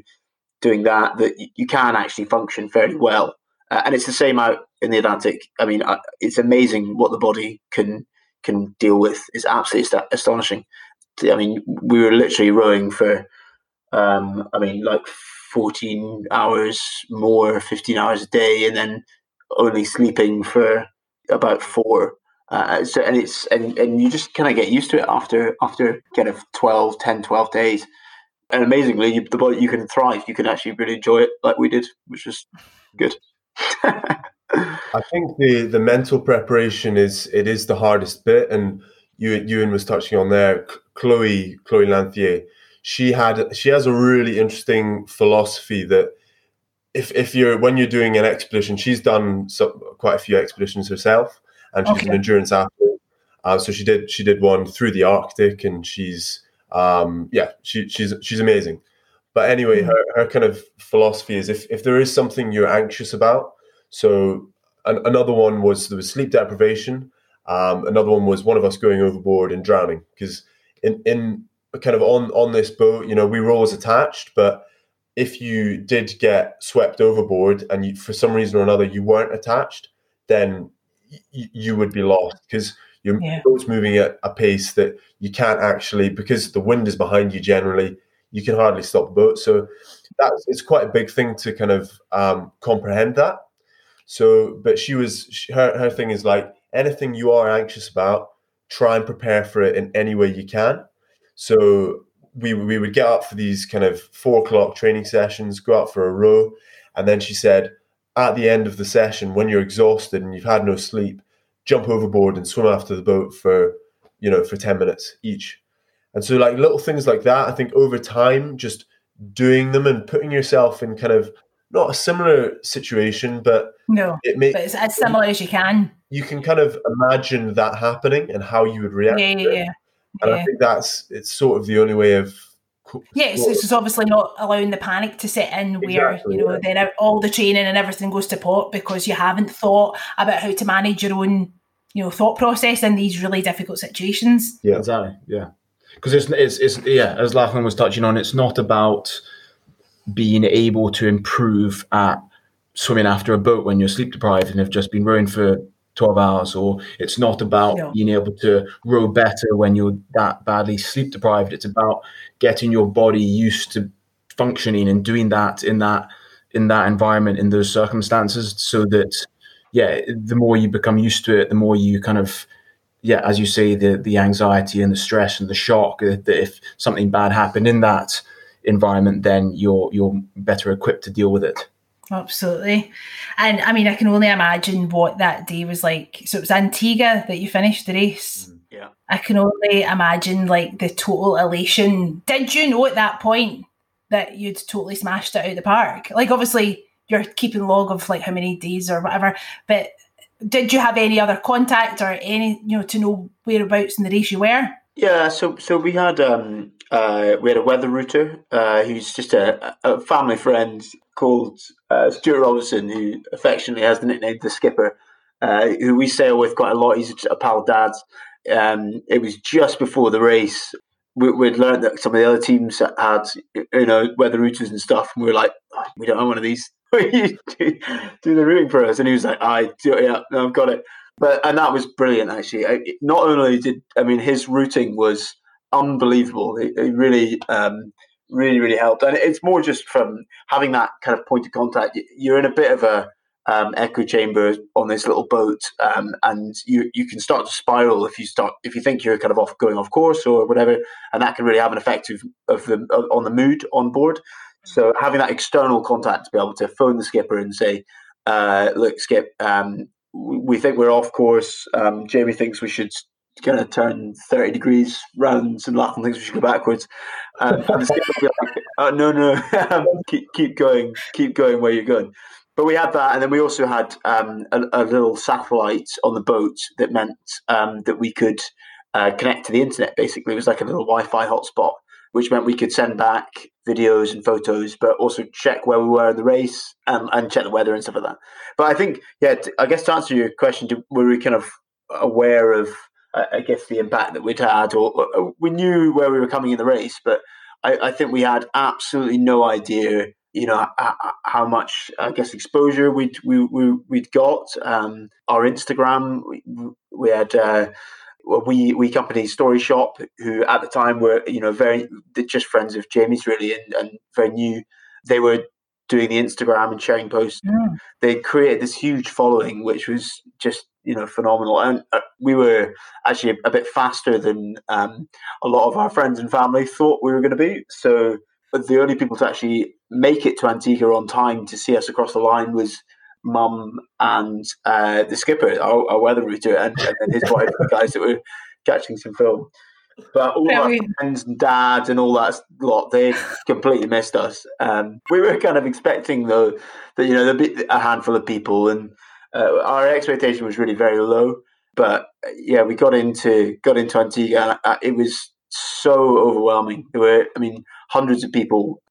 doing that that you can actually function fairly well. Uh, and it's the same out in the Atlantic. I mean, uh, it's amazing what the body can can deal with. It's absolutely astonishing. I mean, we were literally rowing for, um, I mean, like 14 hours more, 15 hours a day, and then only sleeping for about four. Uh, so, and it's and, and you just kind of get used to it after after kind of 12, 10, 12 days. And amazingly, you, the body you can thrive. You can actually really enjoy it, like we did, which was good. I think the the mental preparation is it is the hardest bit, and you Ewan was touching on there. Chloe Chloe Lanthier, she had she has a really interesting philosophy that if if you're when you're doing an expedition, she's done some, quite a few expeditions herself, and she's okay. an endurance athlete. Uh, so she did she did one through the Arctic, and she's um, yeah she, she's she's amazing. But anyway, mm-hmm. her, her kind of philosophy is if if there is something you're anxious about, so an, another one was there was sleep deprivation. Um, another one was one of us going overboard and drowning because in in kind of on on this boat, you know, we were always attached, but if you did get swept overboard and you, for some reason or another you weren't attached, then y- you would be lost because your yeah. boat's moving at a pace that you can't actually because the wind is behind you generally you can hardly stop the boat so that's it's quite a big thing to kind of um, comprehend that so, but she was her her thing is like anything you are anxious about, try and prepare for it in any way you can. So we we would get up for these kind of four o'clock training sessions, go out for a row, and then she said at the end of the session, when you're exhausted and you've had no sleep, jump overboard and swim after the boat for you know for ten minutes each. And so like little things like that, I think over time, just doing them and putting yourself in kind of not a similar situation, but no, it makes but it's as similar as you can. You can kind of imagine that happening and how you would react. Yeah, yeah, yeah. And I think that's it's sort of the only way of. Yes, yeah, it's obviously not allowing the panic to set in where exactly, you know yeah. then all the training and everything goes to pot because you haven't thought about how to manage your own you know thought process in these really difficult situations. Yeah, exactly. Yeah, because it's, it's it's yeah as Lachlan was touching on, it's not about being able to improve at swimming after a boat when you're sleep deprived and have just been rowing for 12 hours or it's not about being able to row better when you're that badly sleep deprived. It's about getting your body used to functioning and doing that in that in that environment in those circumstances so that yeah the more you become used to it the more you kind of yeah as you say the the anxiety and the stress and the shock that if something bad happened in that environment, then you're you're better equipped to deal with it. Absolutely. And I mean, I can only imagine what that day was like. So it was Antigua that you finished the race. Mm, yeah. I can only imagine like the total elation. Did you know at that point that you'd totally smashed it out of the park? Like, obviously, you're keeping log of like how many days or whatever, but did you have any other contact or any, you know, to know whereabouts in the race you were? Yeah, so so we had um uh, we had a weather router uh, who's just a, a, family friend called uh, Stuart Robinson, who affectionately has the nickname the Skipper, uh, who we sail with quite a lot. He's a pal dad's. Um, it was just before the race. We, would learned that some of the other teams had, you know, weather routers and stuff, and we were like, oh, we don't have one of these. do, do the routing for us, and he was like, "I do, yeah, no, I've got it." But and that was brilliant. Actually, not only did I mean his routing was unbelievable. It, it really, um, really, really helped. And it's more just from having that kind of point of contact. You're in a bit of a um, echo chamber on this little boat, um, and you you can start to spiral if you start if you think you're kind of off going off course or whatever, and that can really have an effect of, of the on the mood on board. So having that external contact to be able to phone the skipper and say, uh, "Look, Skip, um, we think we're off course. Um, Jamie thinks we should kind of turn 30 degrees round and Lachlan thinks we should go backwards. Um, and the skipper be like, oh, no, no, um, keep, keep going, keep going where you're going. But we had that, and then we also had um, a, a, little satellite on the boat that meant um, that we could uh, connect to the internet. Basically, it was like a little Wi-Fi hotspot, which meant we could send back videos and photos, but also check where we were in the race and, and check the weather and stuff like that. But I think, yeah, I guess to answer your question, were we kind of aware of, I guess, the impact that we'd had, or, or we knew where we were coming in the race, but I, I think we had absolutely no idea you know how much I guess exposure we'd we, we we'd got. Um, our Instagram, we, we had uh, we we company Story Shop, who at the time were you know very just friends of Jamie's really and, and very new. They were doing the Instagram and sharing posts. Yeah. They created this huge following, which was just you know phenomenal. And uh, we were actually a, a bit faster than um, a lot of our friends and family thought we were going to be. So the only people to actually make it to Antigua on time to see us across the line was mum and uh, the skipper, our, our weather router, and, and his wife, the guys that were catching some film. But all our friends and dads and all that lot, they completely missed us. Um, we were kind of expecting though that you know there'd be a handful of people, and uh, our expectation was really very low. But yeah, we got into got into Antigua. And it was so overwhelming. There were, I mean, hundreds of people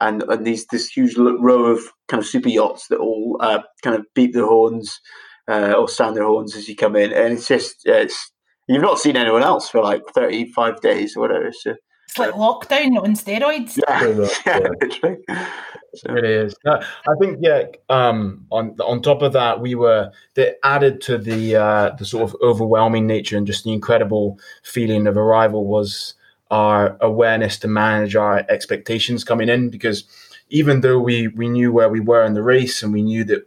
and, and these this huge row of kind of super yachts that all uh, kind of beep their horns uh, or sound their horns as you come in, and it's just it's you've not seen anyone else for like thirty five days or whatever. So it's like lockdown on steroids. Yeah, yeah, literally. So. It is. I think yeah. Um, on on top of that, we were that added to the uh, the sort of overwhelming nature and just the incredible feeling of arrival was our awareness to manage our expectations coming in because even though we we knew where we were in the race and we knew that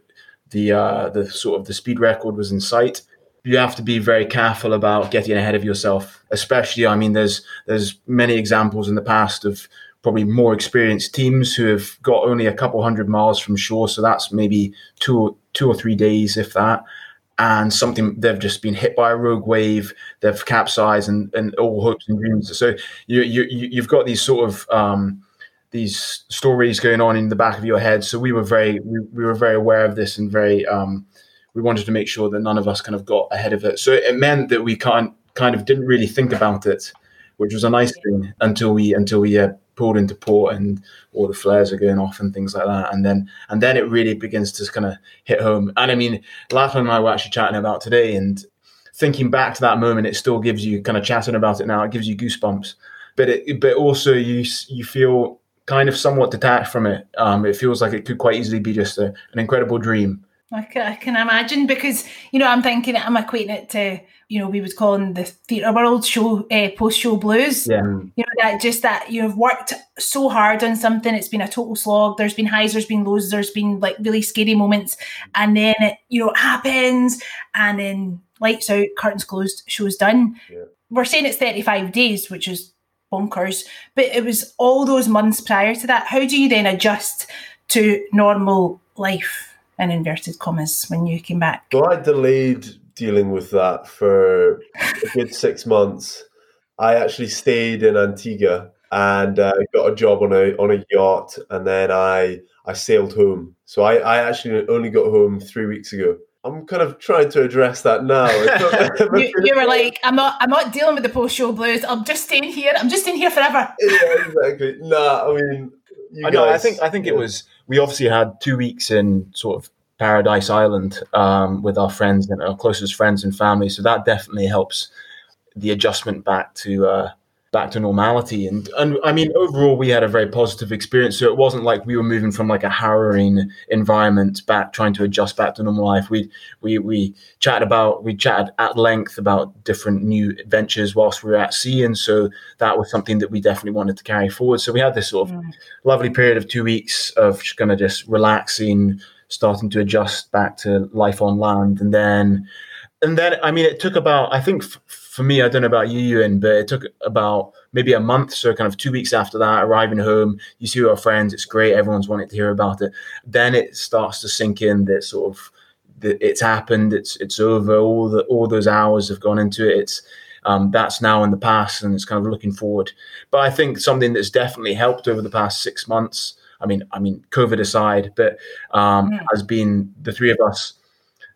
the uh, the sort of the speed record was in sight, you have to be very careful about getting ahead of yourself. Especially, I mean, there's there's many examples in the past of probably more experienced teams who have got only a couple hundred miles from shore, so that's maybe two two or three days, if that, and something they've just been hit by a rogue wave, they've capsized, and, and all hopes and dreams. So you, you you've got these sort of um, these stories going on in the back of your head. So we were very we, we were very aware of this and very um, we wanted to make sure that none of us kind of got ahead of it. So it meant that we can't kind of didn't really think about it, which was a nice thing until we until we uh, pulled into port and all the flares are going off and things like that. And then and then it really begins to kind of hit home. And I mean, Lachlan and I were actually chatting about today and thinking back to that moment, it still gives you kind of chatting about it now. It gives you goosebumps, but it but also you you feel kind of somewhat detached from it. Um, it feels like it could quite easily be just a, an incredible dream. I can, I can imagine because you know I'm thinking I'm equating it to you know we was calling the theatre world show uh, post show blues. Yeah. You know that just that you've worked so hard on something. It's been a total slog. There's been highs, there's been lows, there's been like really scary moments, and then it you know it happens, and then lights out, curtains closed, show's done. Yeah. We're saying it's 35 days, which is bonkers, but it was all those months prior to that. How do you then adjust to normal life? In inverted commas when you came back? Well, I delayed dealing with that for a good six months. I actually stayed in Antigua and uh, got a job on a on a yacht, and then I I sailed home. So I, I actually only got home three weeks ago. I'm kind of trying to address that now. you, you, were like, I'm not, I'm not dealing with the post show blues. I'm just staying here. I'm just in here forever. Yeah, exactly. Nah, I mean, I know. I think, I think yeah. it was. We obviously had two weeks in sort of Paradise Island um, with our friends and our closest friends and family. So that definitely helps the adjustment back to uh, back to normality. And and I mean, overall, we had a very positive experience. So it wasn't like we were moving from like a harrowing environment back, trying to adjust back to normal life. We we we chatted about we chatted at length about different new adventures whilst we were at sea, and so that was something that we definitely wanted to carry forward. So we had this sort of mm. lovely period of two weeks of just kind of just relaxing starting to adjust back to life on land, and then and then I mean it took about I think f- for me I don't know about you, Ewan, but it took about maybe a month, so kind of two weeks after that, arriving home, you see our friends, it's great, everyone's wanting to hear about it. Then it starts to sink in that sort of that it's happened, it's it's over, all the all those hours have gone into it. It's um, that's now in the past, and it's kind of looking forward. But I think something that's definitely helped over the past six months I mean, I mean, COVID aside, but um, mm. has been the three of us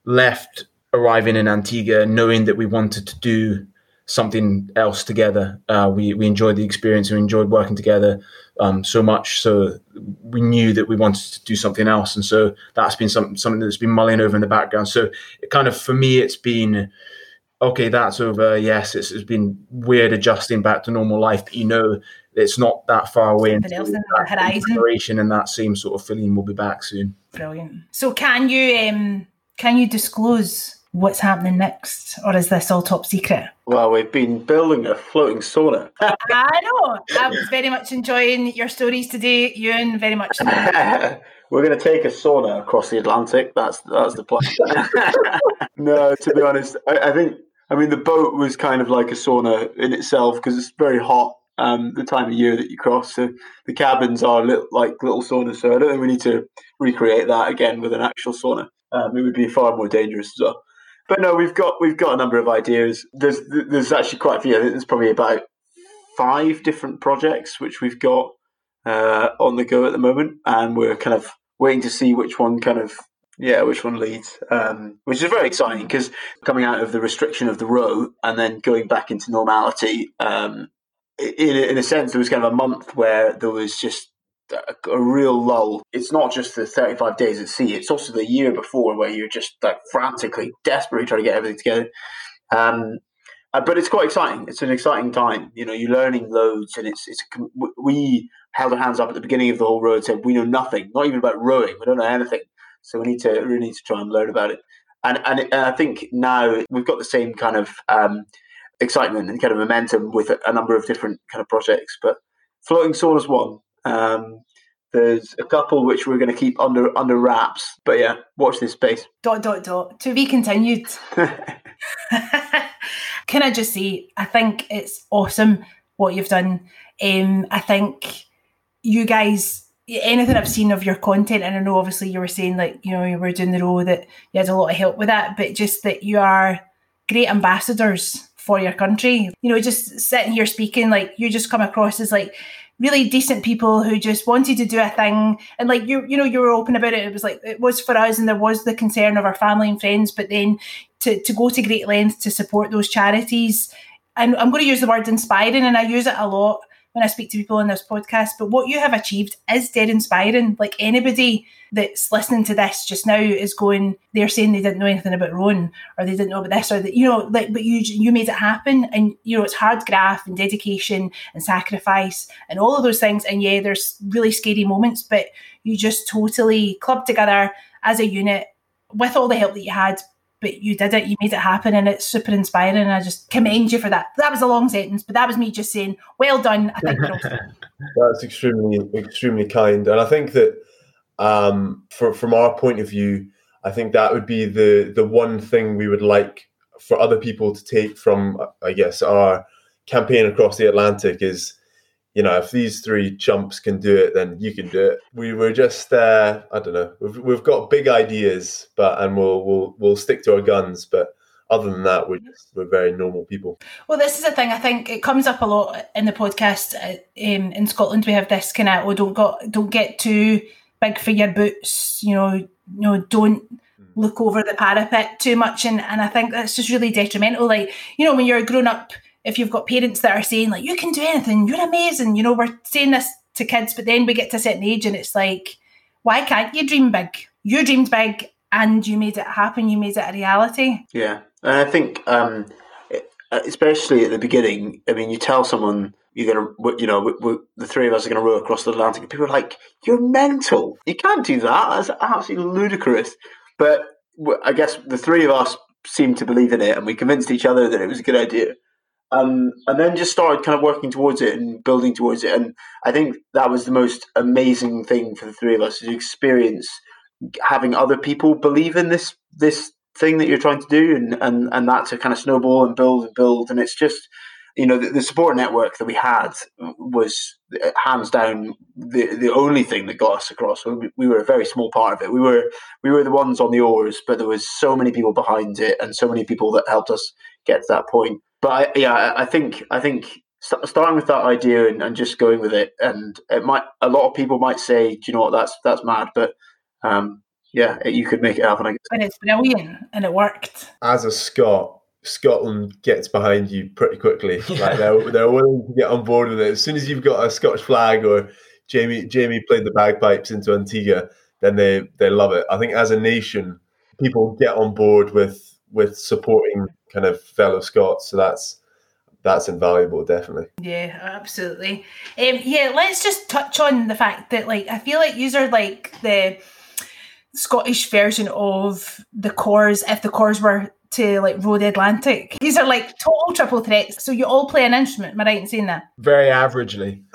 left arriving in Antigua, knowing that we wanted to do something else together. Uh, we we enjoyed the experience. We enjoyed working together um, so much. So we knew that we wanted to do something else, and so that's been something something that's been mulling over in the background. So it kind of for me, it's been okay. That's over. Yes, it's, it's been weird adjusting back to normal life, but you know it's not that far away Something else in the horizon. and that same sort of feeling will be back soon. Brilliant. So can you um can you disclose what's happening next, or is this all top secret? Well, we've been building a floating sauna. I know. I was very much enjoying your stories today, Ewan. Very much. We're going to take a sauna across the Atlantic. That's that's the plan. no, to be honest, I, I think I mean the boat was kind of like a sauna in itself because it's very hot. Um, the time of year that you cross, so the cabins are little, like little saunas. So I don't think we need to recreate that again with an actual sauna. Um, it would be far more dangerous as well. But no, we've got we've got a number of ideas. There's there's actually quite a few. I think there's probably about five different projects which we've got uh, on the go at the moment, and we're kind of waiting to see which one kind of yeah which one leads, um, which is very exciting because coming out of the restriction of the row and then going back into normality. Um, in, in a sense, there was kind of a month where there was just a, a real lull. It's not just the 35 days at sea, it's also the year before where you're just like frantically, desperately trying to get everything together. Um, uh, but it's quite exciting. It's an exciting time. You know, you're learning loads, and it's it's. We held our hands up at the beginning of the whole road said we know nothing, not even about rowing. We don't know anything, so we need to really need to try and learn about it. And and, I think now we've got the same kind of um, excitement and kind of momentum with a, a number of different kind of projects. But floating sauna's one. Um, there's a couple which we're going to keep under under wraps, but yeah, watch this space. dot dot dot to be continued. Can I just say, I think it's awesome what you've done. Um, I think you guys, anything I've seen of your content, and I know obviously you were saying like you know you were doing the role that you had a lot of help with that, but just that you are great ambassadors for your country. You know, just sitting here speaking, like you just come across as like really decent people who just wanted to do a thing. And like you you know you were open about it. It was like it was for us and there was the concern of our family and friends but then to, to go to great lengths to support those charities. And i'm going to use the word inspiring and i use it a lot when i speak to people on this podcast but what you have achieved is dead inspiring. Like anybody that's listening to this just now is going they're saying they didn't know anything about Rowan or they didn't know about this or that you know like but you you made it happen and you know it's hard graft and dedication and sacrifice and all of those things and yeah there's really scary moments but you just totally clubbed together as a unit with all the help that you had but you did it you made it happen and it's super inspiring and i just commend you for that that was a long sentence but that was me just saying well done i think. That's extremely extremely kind, and I think that um, for, from our point of view, I think that would be the the one thing we would like for other people to take from, I guess, our campaign across the Atlantic is, you know, if these three chumps can do it, then you can do it. We were just, uh, I don't know, we've, we've got big ideas, but and we'll we'll we'll stick to our guns, but. Other than that, we're just, we're very normal people. Well, this is the thing. I think it comes up a lot in the podcast. Uh, um, in Scotland, we have this kind of oh, don't got don't get too big for your boots. You know, you know, don't look over the parapet too much. And and I think that's just really detrimental. Like you know, when you're a grown up, if you've got parents that are saying like you can do anything, you're amazing. You know, we're saying this to kids, but then we get to a certain age and it's like, why can't you dream big? You dreamed big and you made it happen. You made it a reality. Yeah, and I think um, especially at the beginning. I mean, you tell someone you're gonna, you know, we, we, the three of us are gonna row across the Atlantic, and people are like, "You're mental! You can't do that. That's absolutely ludicrous." But I guess the three of us seemed to believe in it, and we convinced each other that it was a good idea. Um, and then just started kind of working towards it and building towards it. And I think that was the most amazing thing for the three of us to experience having other people believe in this this thing that you're trying to do and, and, and that to kind of snowball and build and build. And it's just, you know, the, the support network that we had was hands down the, the only thing that got us across. We, we were a very small part of it. We were, we were the ones on the oars, but there was so many people behind it and so many people that helped us get to that point. But I, yeah, I think, I think starting with that idea and, and just going with it and it might, a lot of people might say, do you know what, that's, that's mad. But, um, yeah, you could make it happen. I guess. And it's brilliant, and it worked. As a Scot, Scotland gets behind you pretty quickly. Like they're, they're willing to get on board with it. As soon as you've got a Scottish flag or Jamie Jamie played the bagpipes into Antigua, then they they love it. I think as a nation, people get on board with with supporting kind of fellow Scots. So that's that's invaluable, definitely. Yeah, absolutely. Um, yeah, let's just touch on the fact that like I feel like these are like the Scottish version of the Corrs if the Corrs were to like row the Atlantic. These are like total triple threats. So you all play an instrument. Am I right in saying that? Very averagely.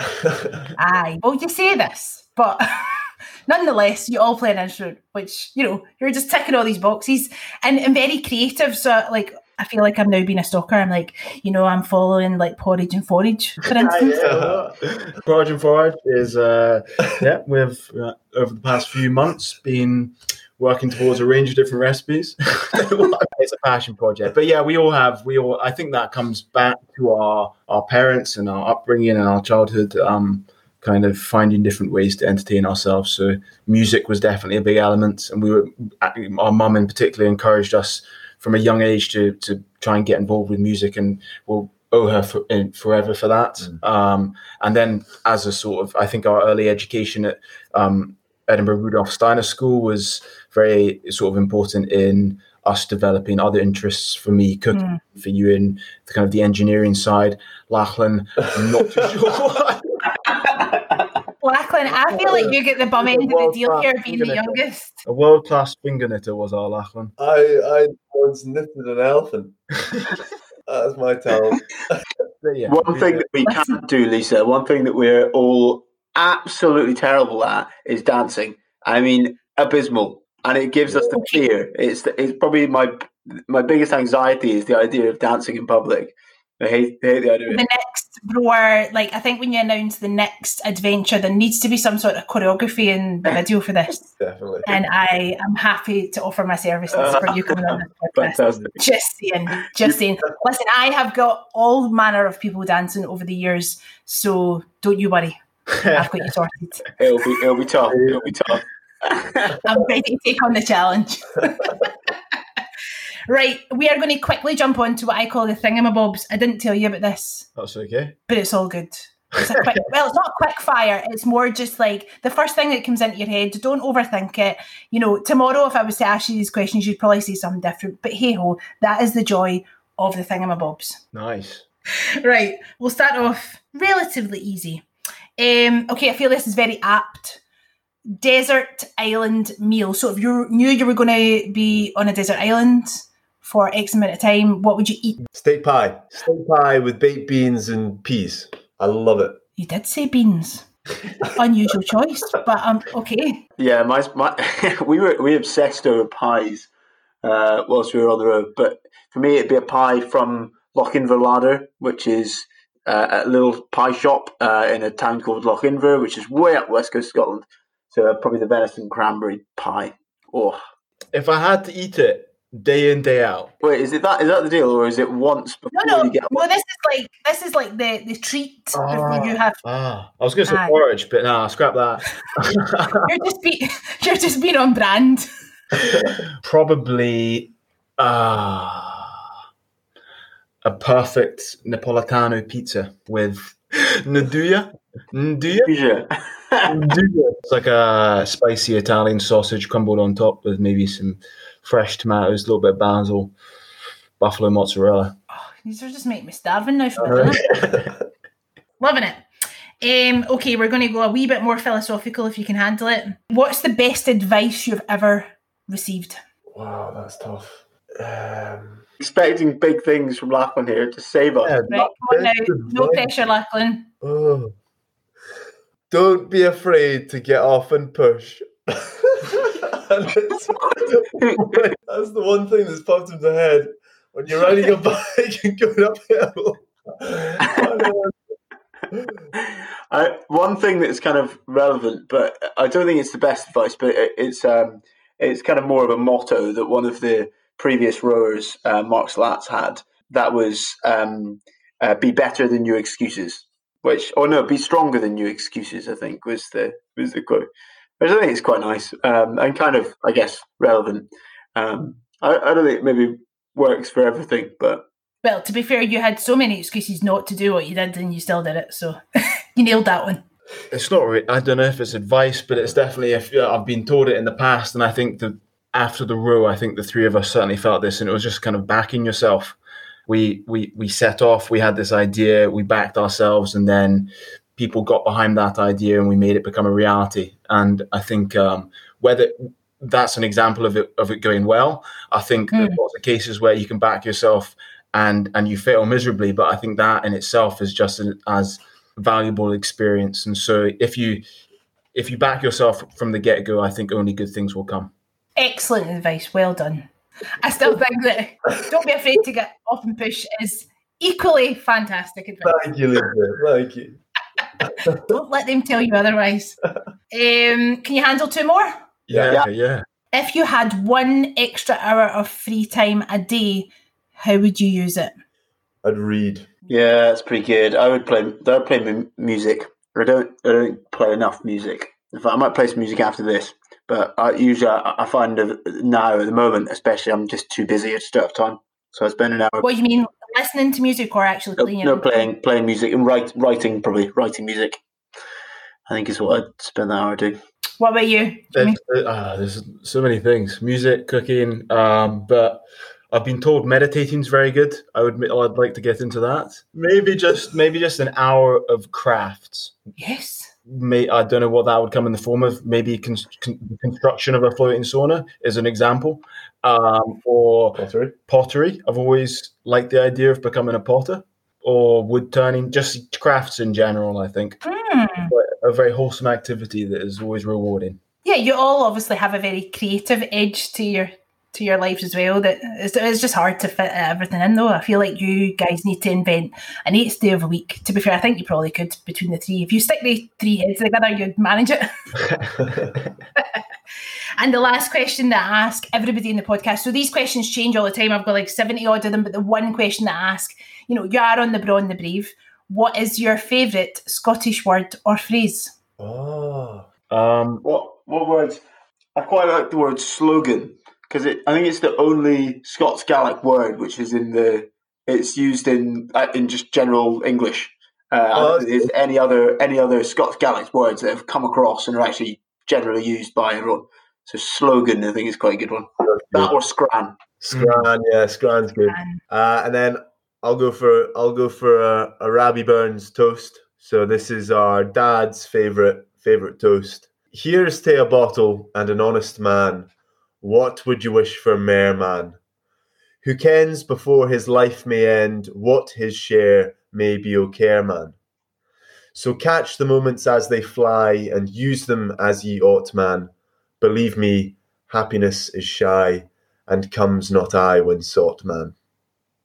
Aye. Well, you say this, but nonetheless, you all play an instrument, which you know you're just ticking all these boxes and, and very creative. So like. I feel like I'm now being a stalker. I'm like, you know, I'm following like Porridge and Forage, for instance. Porridge and Forage is, uh, yeah, we've uh, over the past few months been working towards a range of different recipes. it's a passion project, but yeah, we all have. We all. I think that comes back to our our parents and our upbringing and our childhood. Um, kind of finding different ways to entertain ourselves. So music was definitely a big element, and we were. Our mum in particular encouraged us from a young age to to try and get involved with music, and we'll owe her for, forever for that. Mm. Um, and then as a sort of, I think our early education at um, Edinburgh Rudolf Steiner School was very sort of important in us developing other interests for me cooking mm. for you in the kind of the engineering side lachlan i'm not too sure Lachlan, I feel like you get the bum end of the deal here, being the youngest. A world class finger knitter was our Lachlan. I I once knitted an elephant. That's my talent. yeah, one thing that we can't do, Lisa, one thing that we're all absolutely terrible at is dancing. I mean, abysmal, and it gives us the fear. It's it's probably my my biggest anxiety is the idea of dancing in public. I hate, I hate the idea. The next roar, like I think when you announce the next adventure, there needs to be some sort of choreography in the video for this. Definitely. And I am happy to offer my services for you coming on this podcast. Fantastic. Just saying, just saying. Listen, I have got all manner of people dancing over the years, so don't you worry. I've got you sorted. it'll be it'll be tough. It'll be tough. I'm ready to take on the challenge. Right, we are going to quickly jump on to what I call the thingamabobs. I didn't tell you about this. That's okay. But it's all good. It's a quick, well, it's not quick fire. It's more just like the first thing that comes into your head. Don't overthink it. You know, tomorrow, if I was to ask you these questions, you'd probably say something different. But hey ho, that is the joy of the thingamabobs. Nice. Right, we'll start off relatively easy. Um, okay, I feel this is very apt. Desert island meal. So if you knew you were going to be on a desert island, for X amount of time, what would you eat? Steak pie. Steak pie with baked beans and peas. I love it. You did say beans. Unusual choice, but um, okay. Yeah, my, my we were we obsessed over pies uh, whilst we were on the road. But for me, it'd be a pie from Lochinver Larder, which is uh, a little pie shop uh, in a town called Lochinver, which is way up west coast Scotland. So probably the venison cranberry pie. Oh, if I had to eat it, day in day out. Wait, is it that? Is that the deal, or is it once before no, no, you get? No, this is like this is like the the treat ah, you have. Ah, I was going to say porridge, but nah, scrap that. you're just be, you're just being on brand. Probably, ah, uh, a perfect Napolitano pizza with Nduja. Nduja. Nduja. It's like a spicy Italian sausage crumbled on top with maybe some fresh tomatoes, a little bit of basil, buffalo mozzarella. Oh, these are just making me starving now for dinner. Loving it. Um, okay, we're going to go a wee bit more philosophical if you can handle it. What's the best advice you've ever received? Wow, that's tough. Um, Expecting big things from Lachlan here to save us. Yeah, right, come on now. No pressure, Lachlan. Oh. Don't be afraid to get off and push. that's, the one thing that's popped into my head when you're riding a bike and going uphill. I, one thing that's kind of relevant, but I don't think it's the best advice, but it, it's um, it's kind of more of a motto that one of the previous rowers, uh, Mark Slats, had. That was um, uh, "Be better than your excuses." Which, or no, be stronger than your excuses. I think was the was the quote which I think is quite nice um, and kind of, I guess, relevant. Um, I, I, don't think maybe works for everything, but Well, to be fair, you had so many excuses not to do what you did, and you still did it. So you nailed that one. it's not. Re- I don't know if it's advice, but it's definitely. If yeah, I've been told it in the past, and I think that after the row, I think the three of us certainly felt this, and it was just kind of backing yourself. We we we set off. We had this idea. We backed ourselves, and then people got behind that idea, and we made it become a reality. And I think um, whether that's an example of it of it going well. I think Mm. there's lots of cases where you can back yourself and and you fail miserably, but I think that in itself is just an, as valuable experience. And so if you if you back yourself from the get go, I think only good things will come. Excellent advice. Well done. I still think that don't be afraid to get off and push is equally fantastic advice. Thank you, Linda. Thank you. Don't let them tell you otherwise. Um, can you handle two more? Yeah, yeah. If you had one extra hour of free time a day, how would you use it? I'd read. yeah, that's pretty good. I would play. I would play music. I don't. I don't play enough music. In fact, I might play some music after this. But I usually I, I find that now at the moment, especially, I'm just too busy. I just don't have time. So I spend an hour. What do you mean, listening to music or actually No, playing it? no, playing playing music and write, writing probably writing music. I think is what I'd spend that hour doing. What about you? There's, uh, there's so many things: music, cooking. Um, but I've been told meditating's very good. I would. I'd like to get into that. Maybe just maybe just an hour of crafts. Yes. May I don't know what that would come in the form of. Maybe con- con- construction of a floating sauna is an example, um, or Pottery. pottery. I've always liked the idea of becoming a potter, or wood turning. Just crafts in general. I think but a very wholesome activity that is always rewarding. Yeah, you all obviously have a very creative edge to your to your lives as well. That it's, it's just hard to fit everything in, though. I feel like you guys need to invent an eighth day of a week. To be fair, I think you probably could between the three. If you stick the three heads together, you'd manage it. And the last question that I ask everybody in the podcast. So these questions change all the time. I've got like seventy odd of them, but the one question that I ask, you know, you are on the Braw and the Brave. What is your favourite Scottish word or phrase? oh. Um, What what words? I quite like the word slogan because it. I think it's the only Scots Gaelic word which is in the. It's used in uh, in just general English. Uh, Oh, don't there's any other any other Scots Gaelic words that have come across and are actually generally used by everyone. So slogan, I think, is quite a good one. That or scran. Scran, yeah, Scran's good. And Uh, and then I'll go for I'll go for a, a Rabbie Burns toast. So this is our dad's favorite favorite toast. Here's to a bottle and an honest man. What would you wish for mayor man? Who kens before his life may end what his share may be o' care man? So catch the moments as they fly and use them as ye ought, man. Believe me, happiness is shy and comes not aye when sought, man.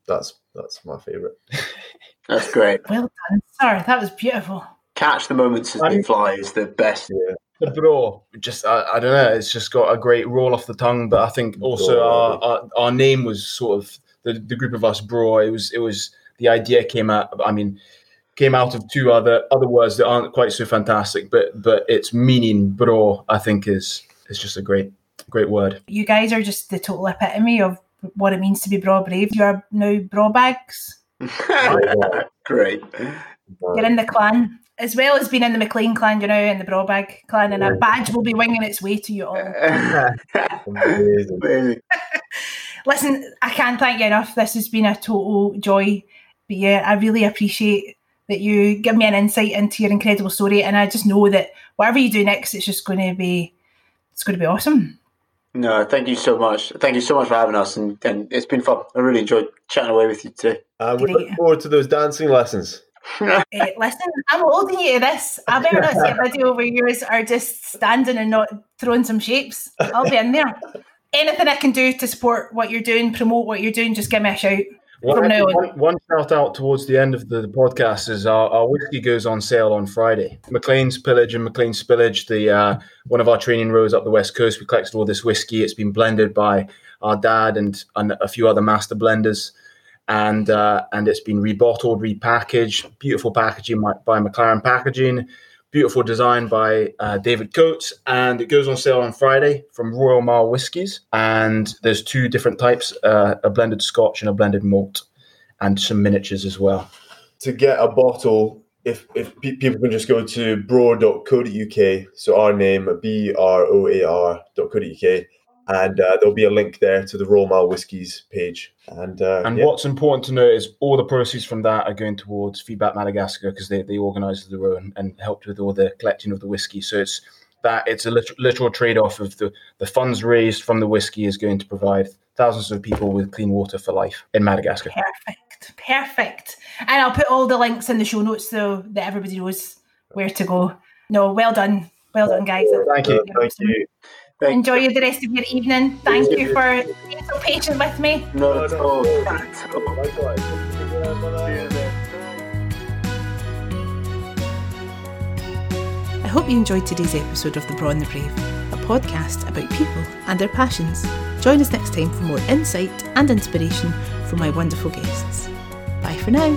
That's that's my favourite. That's great. well done, sir. That was beautiful. Catch the moments as they fly is the best. The braw, just I, I don't know. It's just got a great roll off the tongue. But I think also our, our our name was sort of the, the group of us, bro. It was it was the idea came out. I mean, came out of two other other words that aren't quite so fantastic, but but its meaning, braw, I think is is just a great great word. You guys are just the total epitome of what it means to be braw brave. You are now braw bags. great. You're in the clan. As well as being in the Maclean clan, you're now in the Brawbag clan, and a badge will be winging its way to you all. Amazing. Amazing. Listen, I can't thank you enough. This has been a total joy. But yeah, I really appreciate that you give me an insight into your incredible story, and I just know that whatever you do next, it's just going to be, it's going to be awesome. No, thank you so much. Thank you so much for having us, and, and it's been fun. I really enjoyed chatting away with you today. And we Great. look forward to those dancing lessons. Uh, listen, I'm holding you to this. I better not see a video where you are just standing and not throwing some shapes. I'll be in there. Anything I can do to support what you're doing, promote what you're doing, just give me a shout. One, From now on. one, one shout out towards the end of the, the podcast is our, our whiskey goes on sale on Friday. Maclean's Pillage and Maclean's Spillage, the uh, one of our training rows up the west coast. We collected all this whiskey. It's been blended by our dad and, and a few other master blenders, and uh, and it's been rebottled, repackaged. Beautiful packaging by, McLaren Packaging. beautiful design by uh, David Coates, and it goes on sale on Friday from Royal Mile Whiskies. And there's two different types: uh, a blended Scotch and a blended malt, and some miniatures as well. To get a bottle, if if pe- people can just go to broar.co.uk, so our name b r o a r.co.uk, and uh, there'll be a link there to the Royal Mile Whiskies page. And uh, And yeah. what's important to note is all the proceeds from that are going towards Feedback Madagascar because they, they organised the row and, and helped with all the collecting of the whiskey. So it's that it's a literal, literal trade off of the, the funds raised from the whiskey is going to provide thousands of people with clean water for life in Madagascar. Perfect. Perfect. And I'll put all the links in the show notes so that everybody knows where to go. No, well done. Well done, guys. Thank you. Thank you. Enjoy the rest of your evening. Thank you for being so patient with me. Not at all. Not at all. I hope you enjoyed today's episode of The Braw and the Brave, a podcast about people and their passions. Join us next time for more insight and inspiration from my wonderful guests. Bye for now.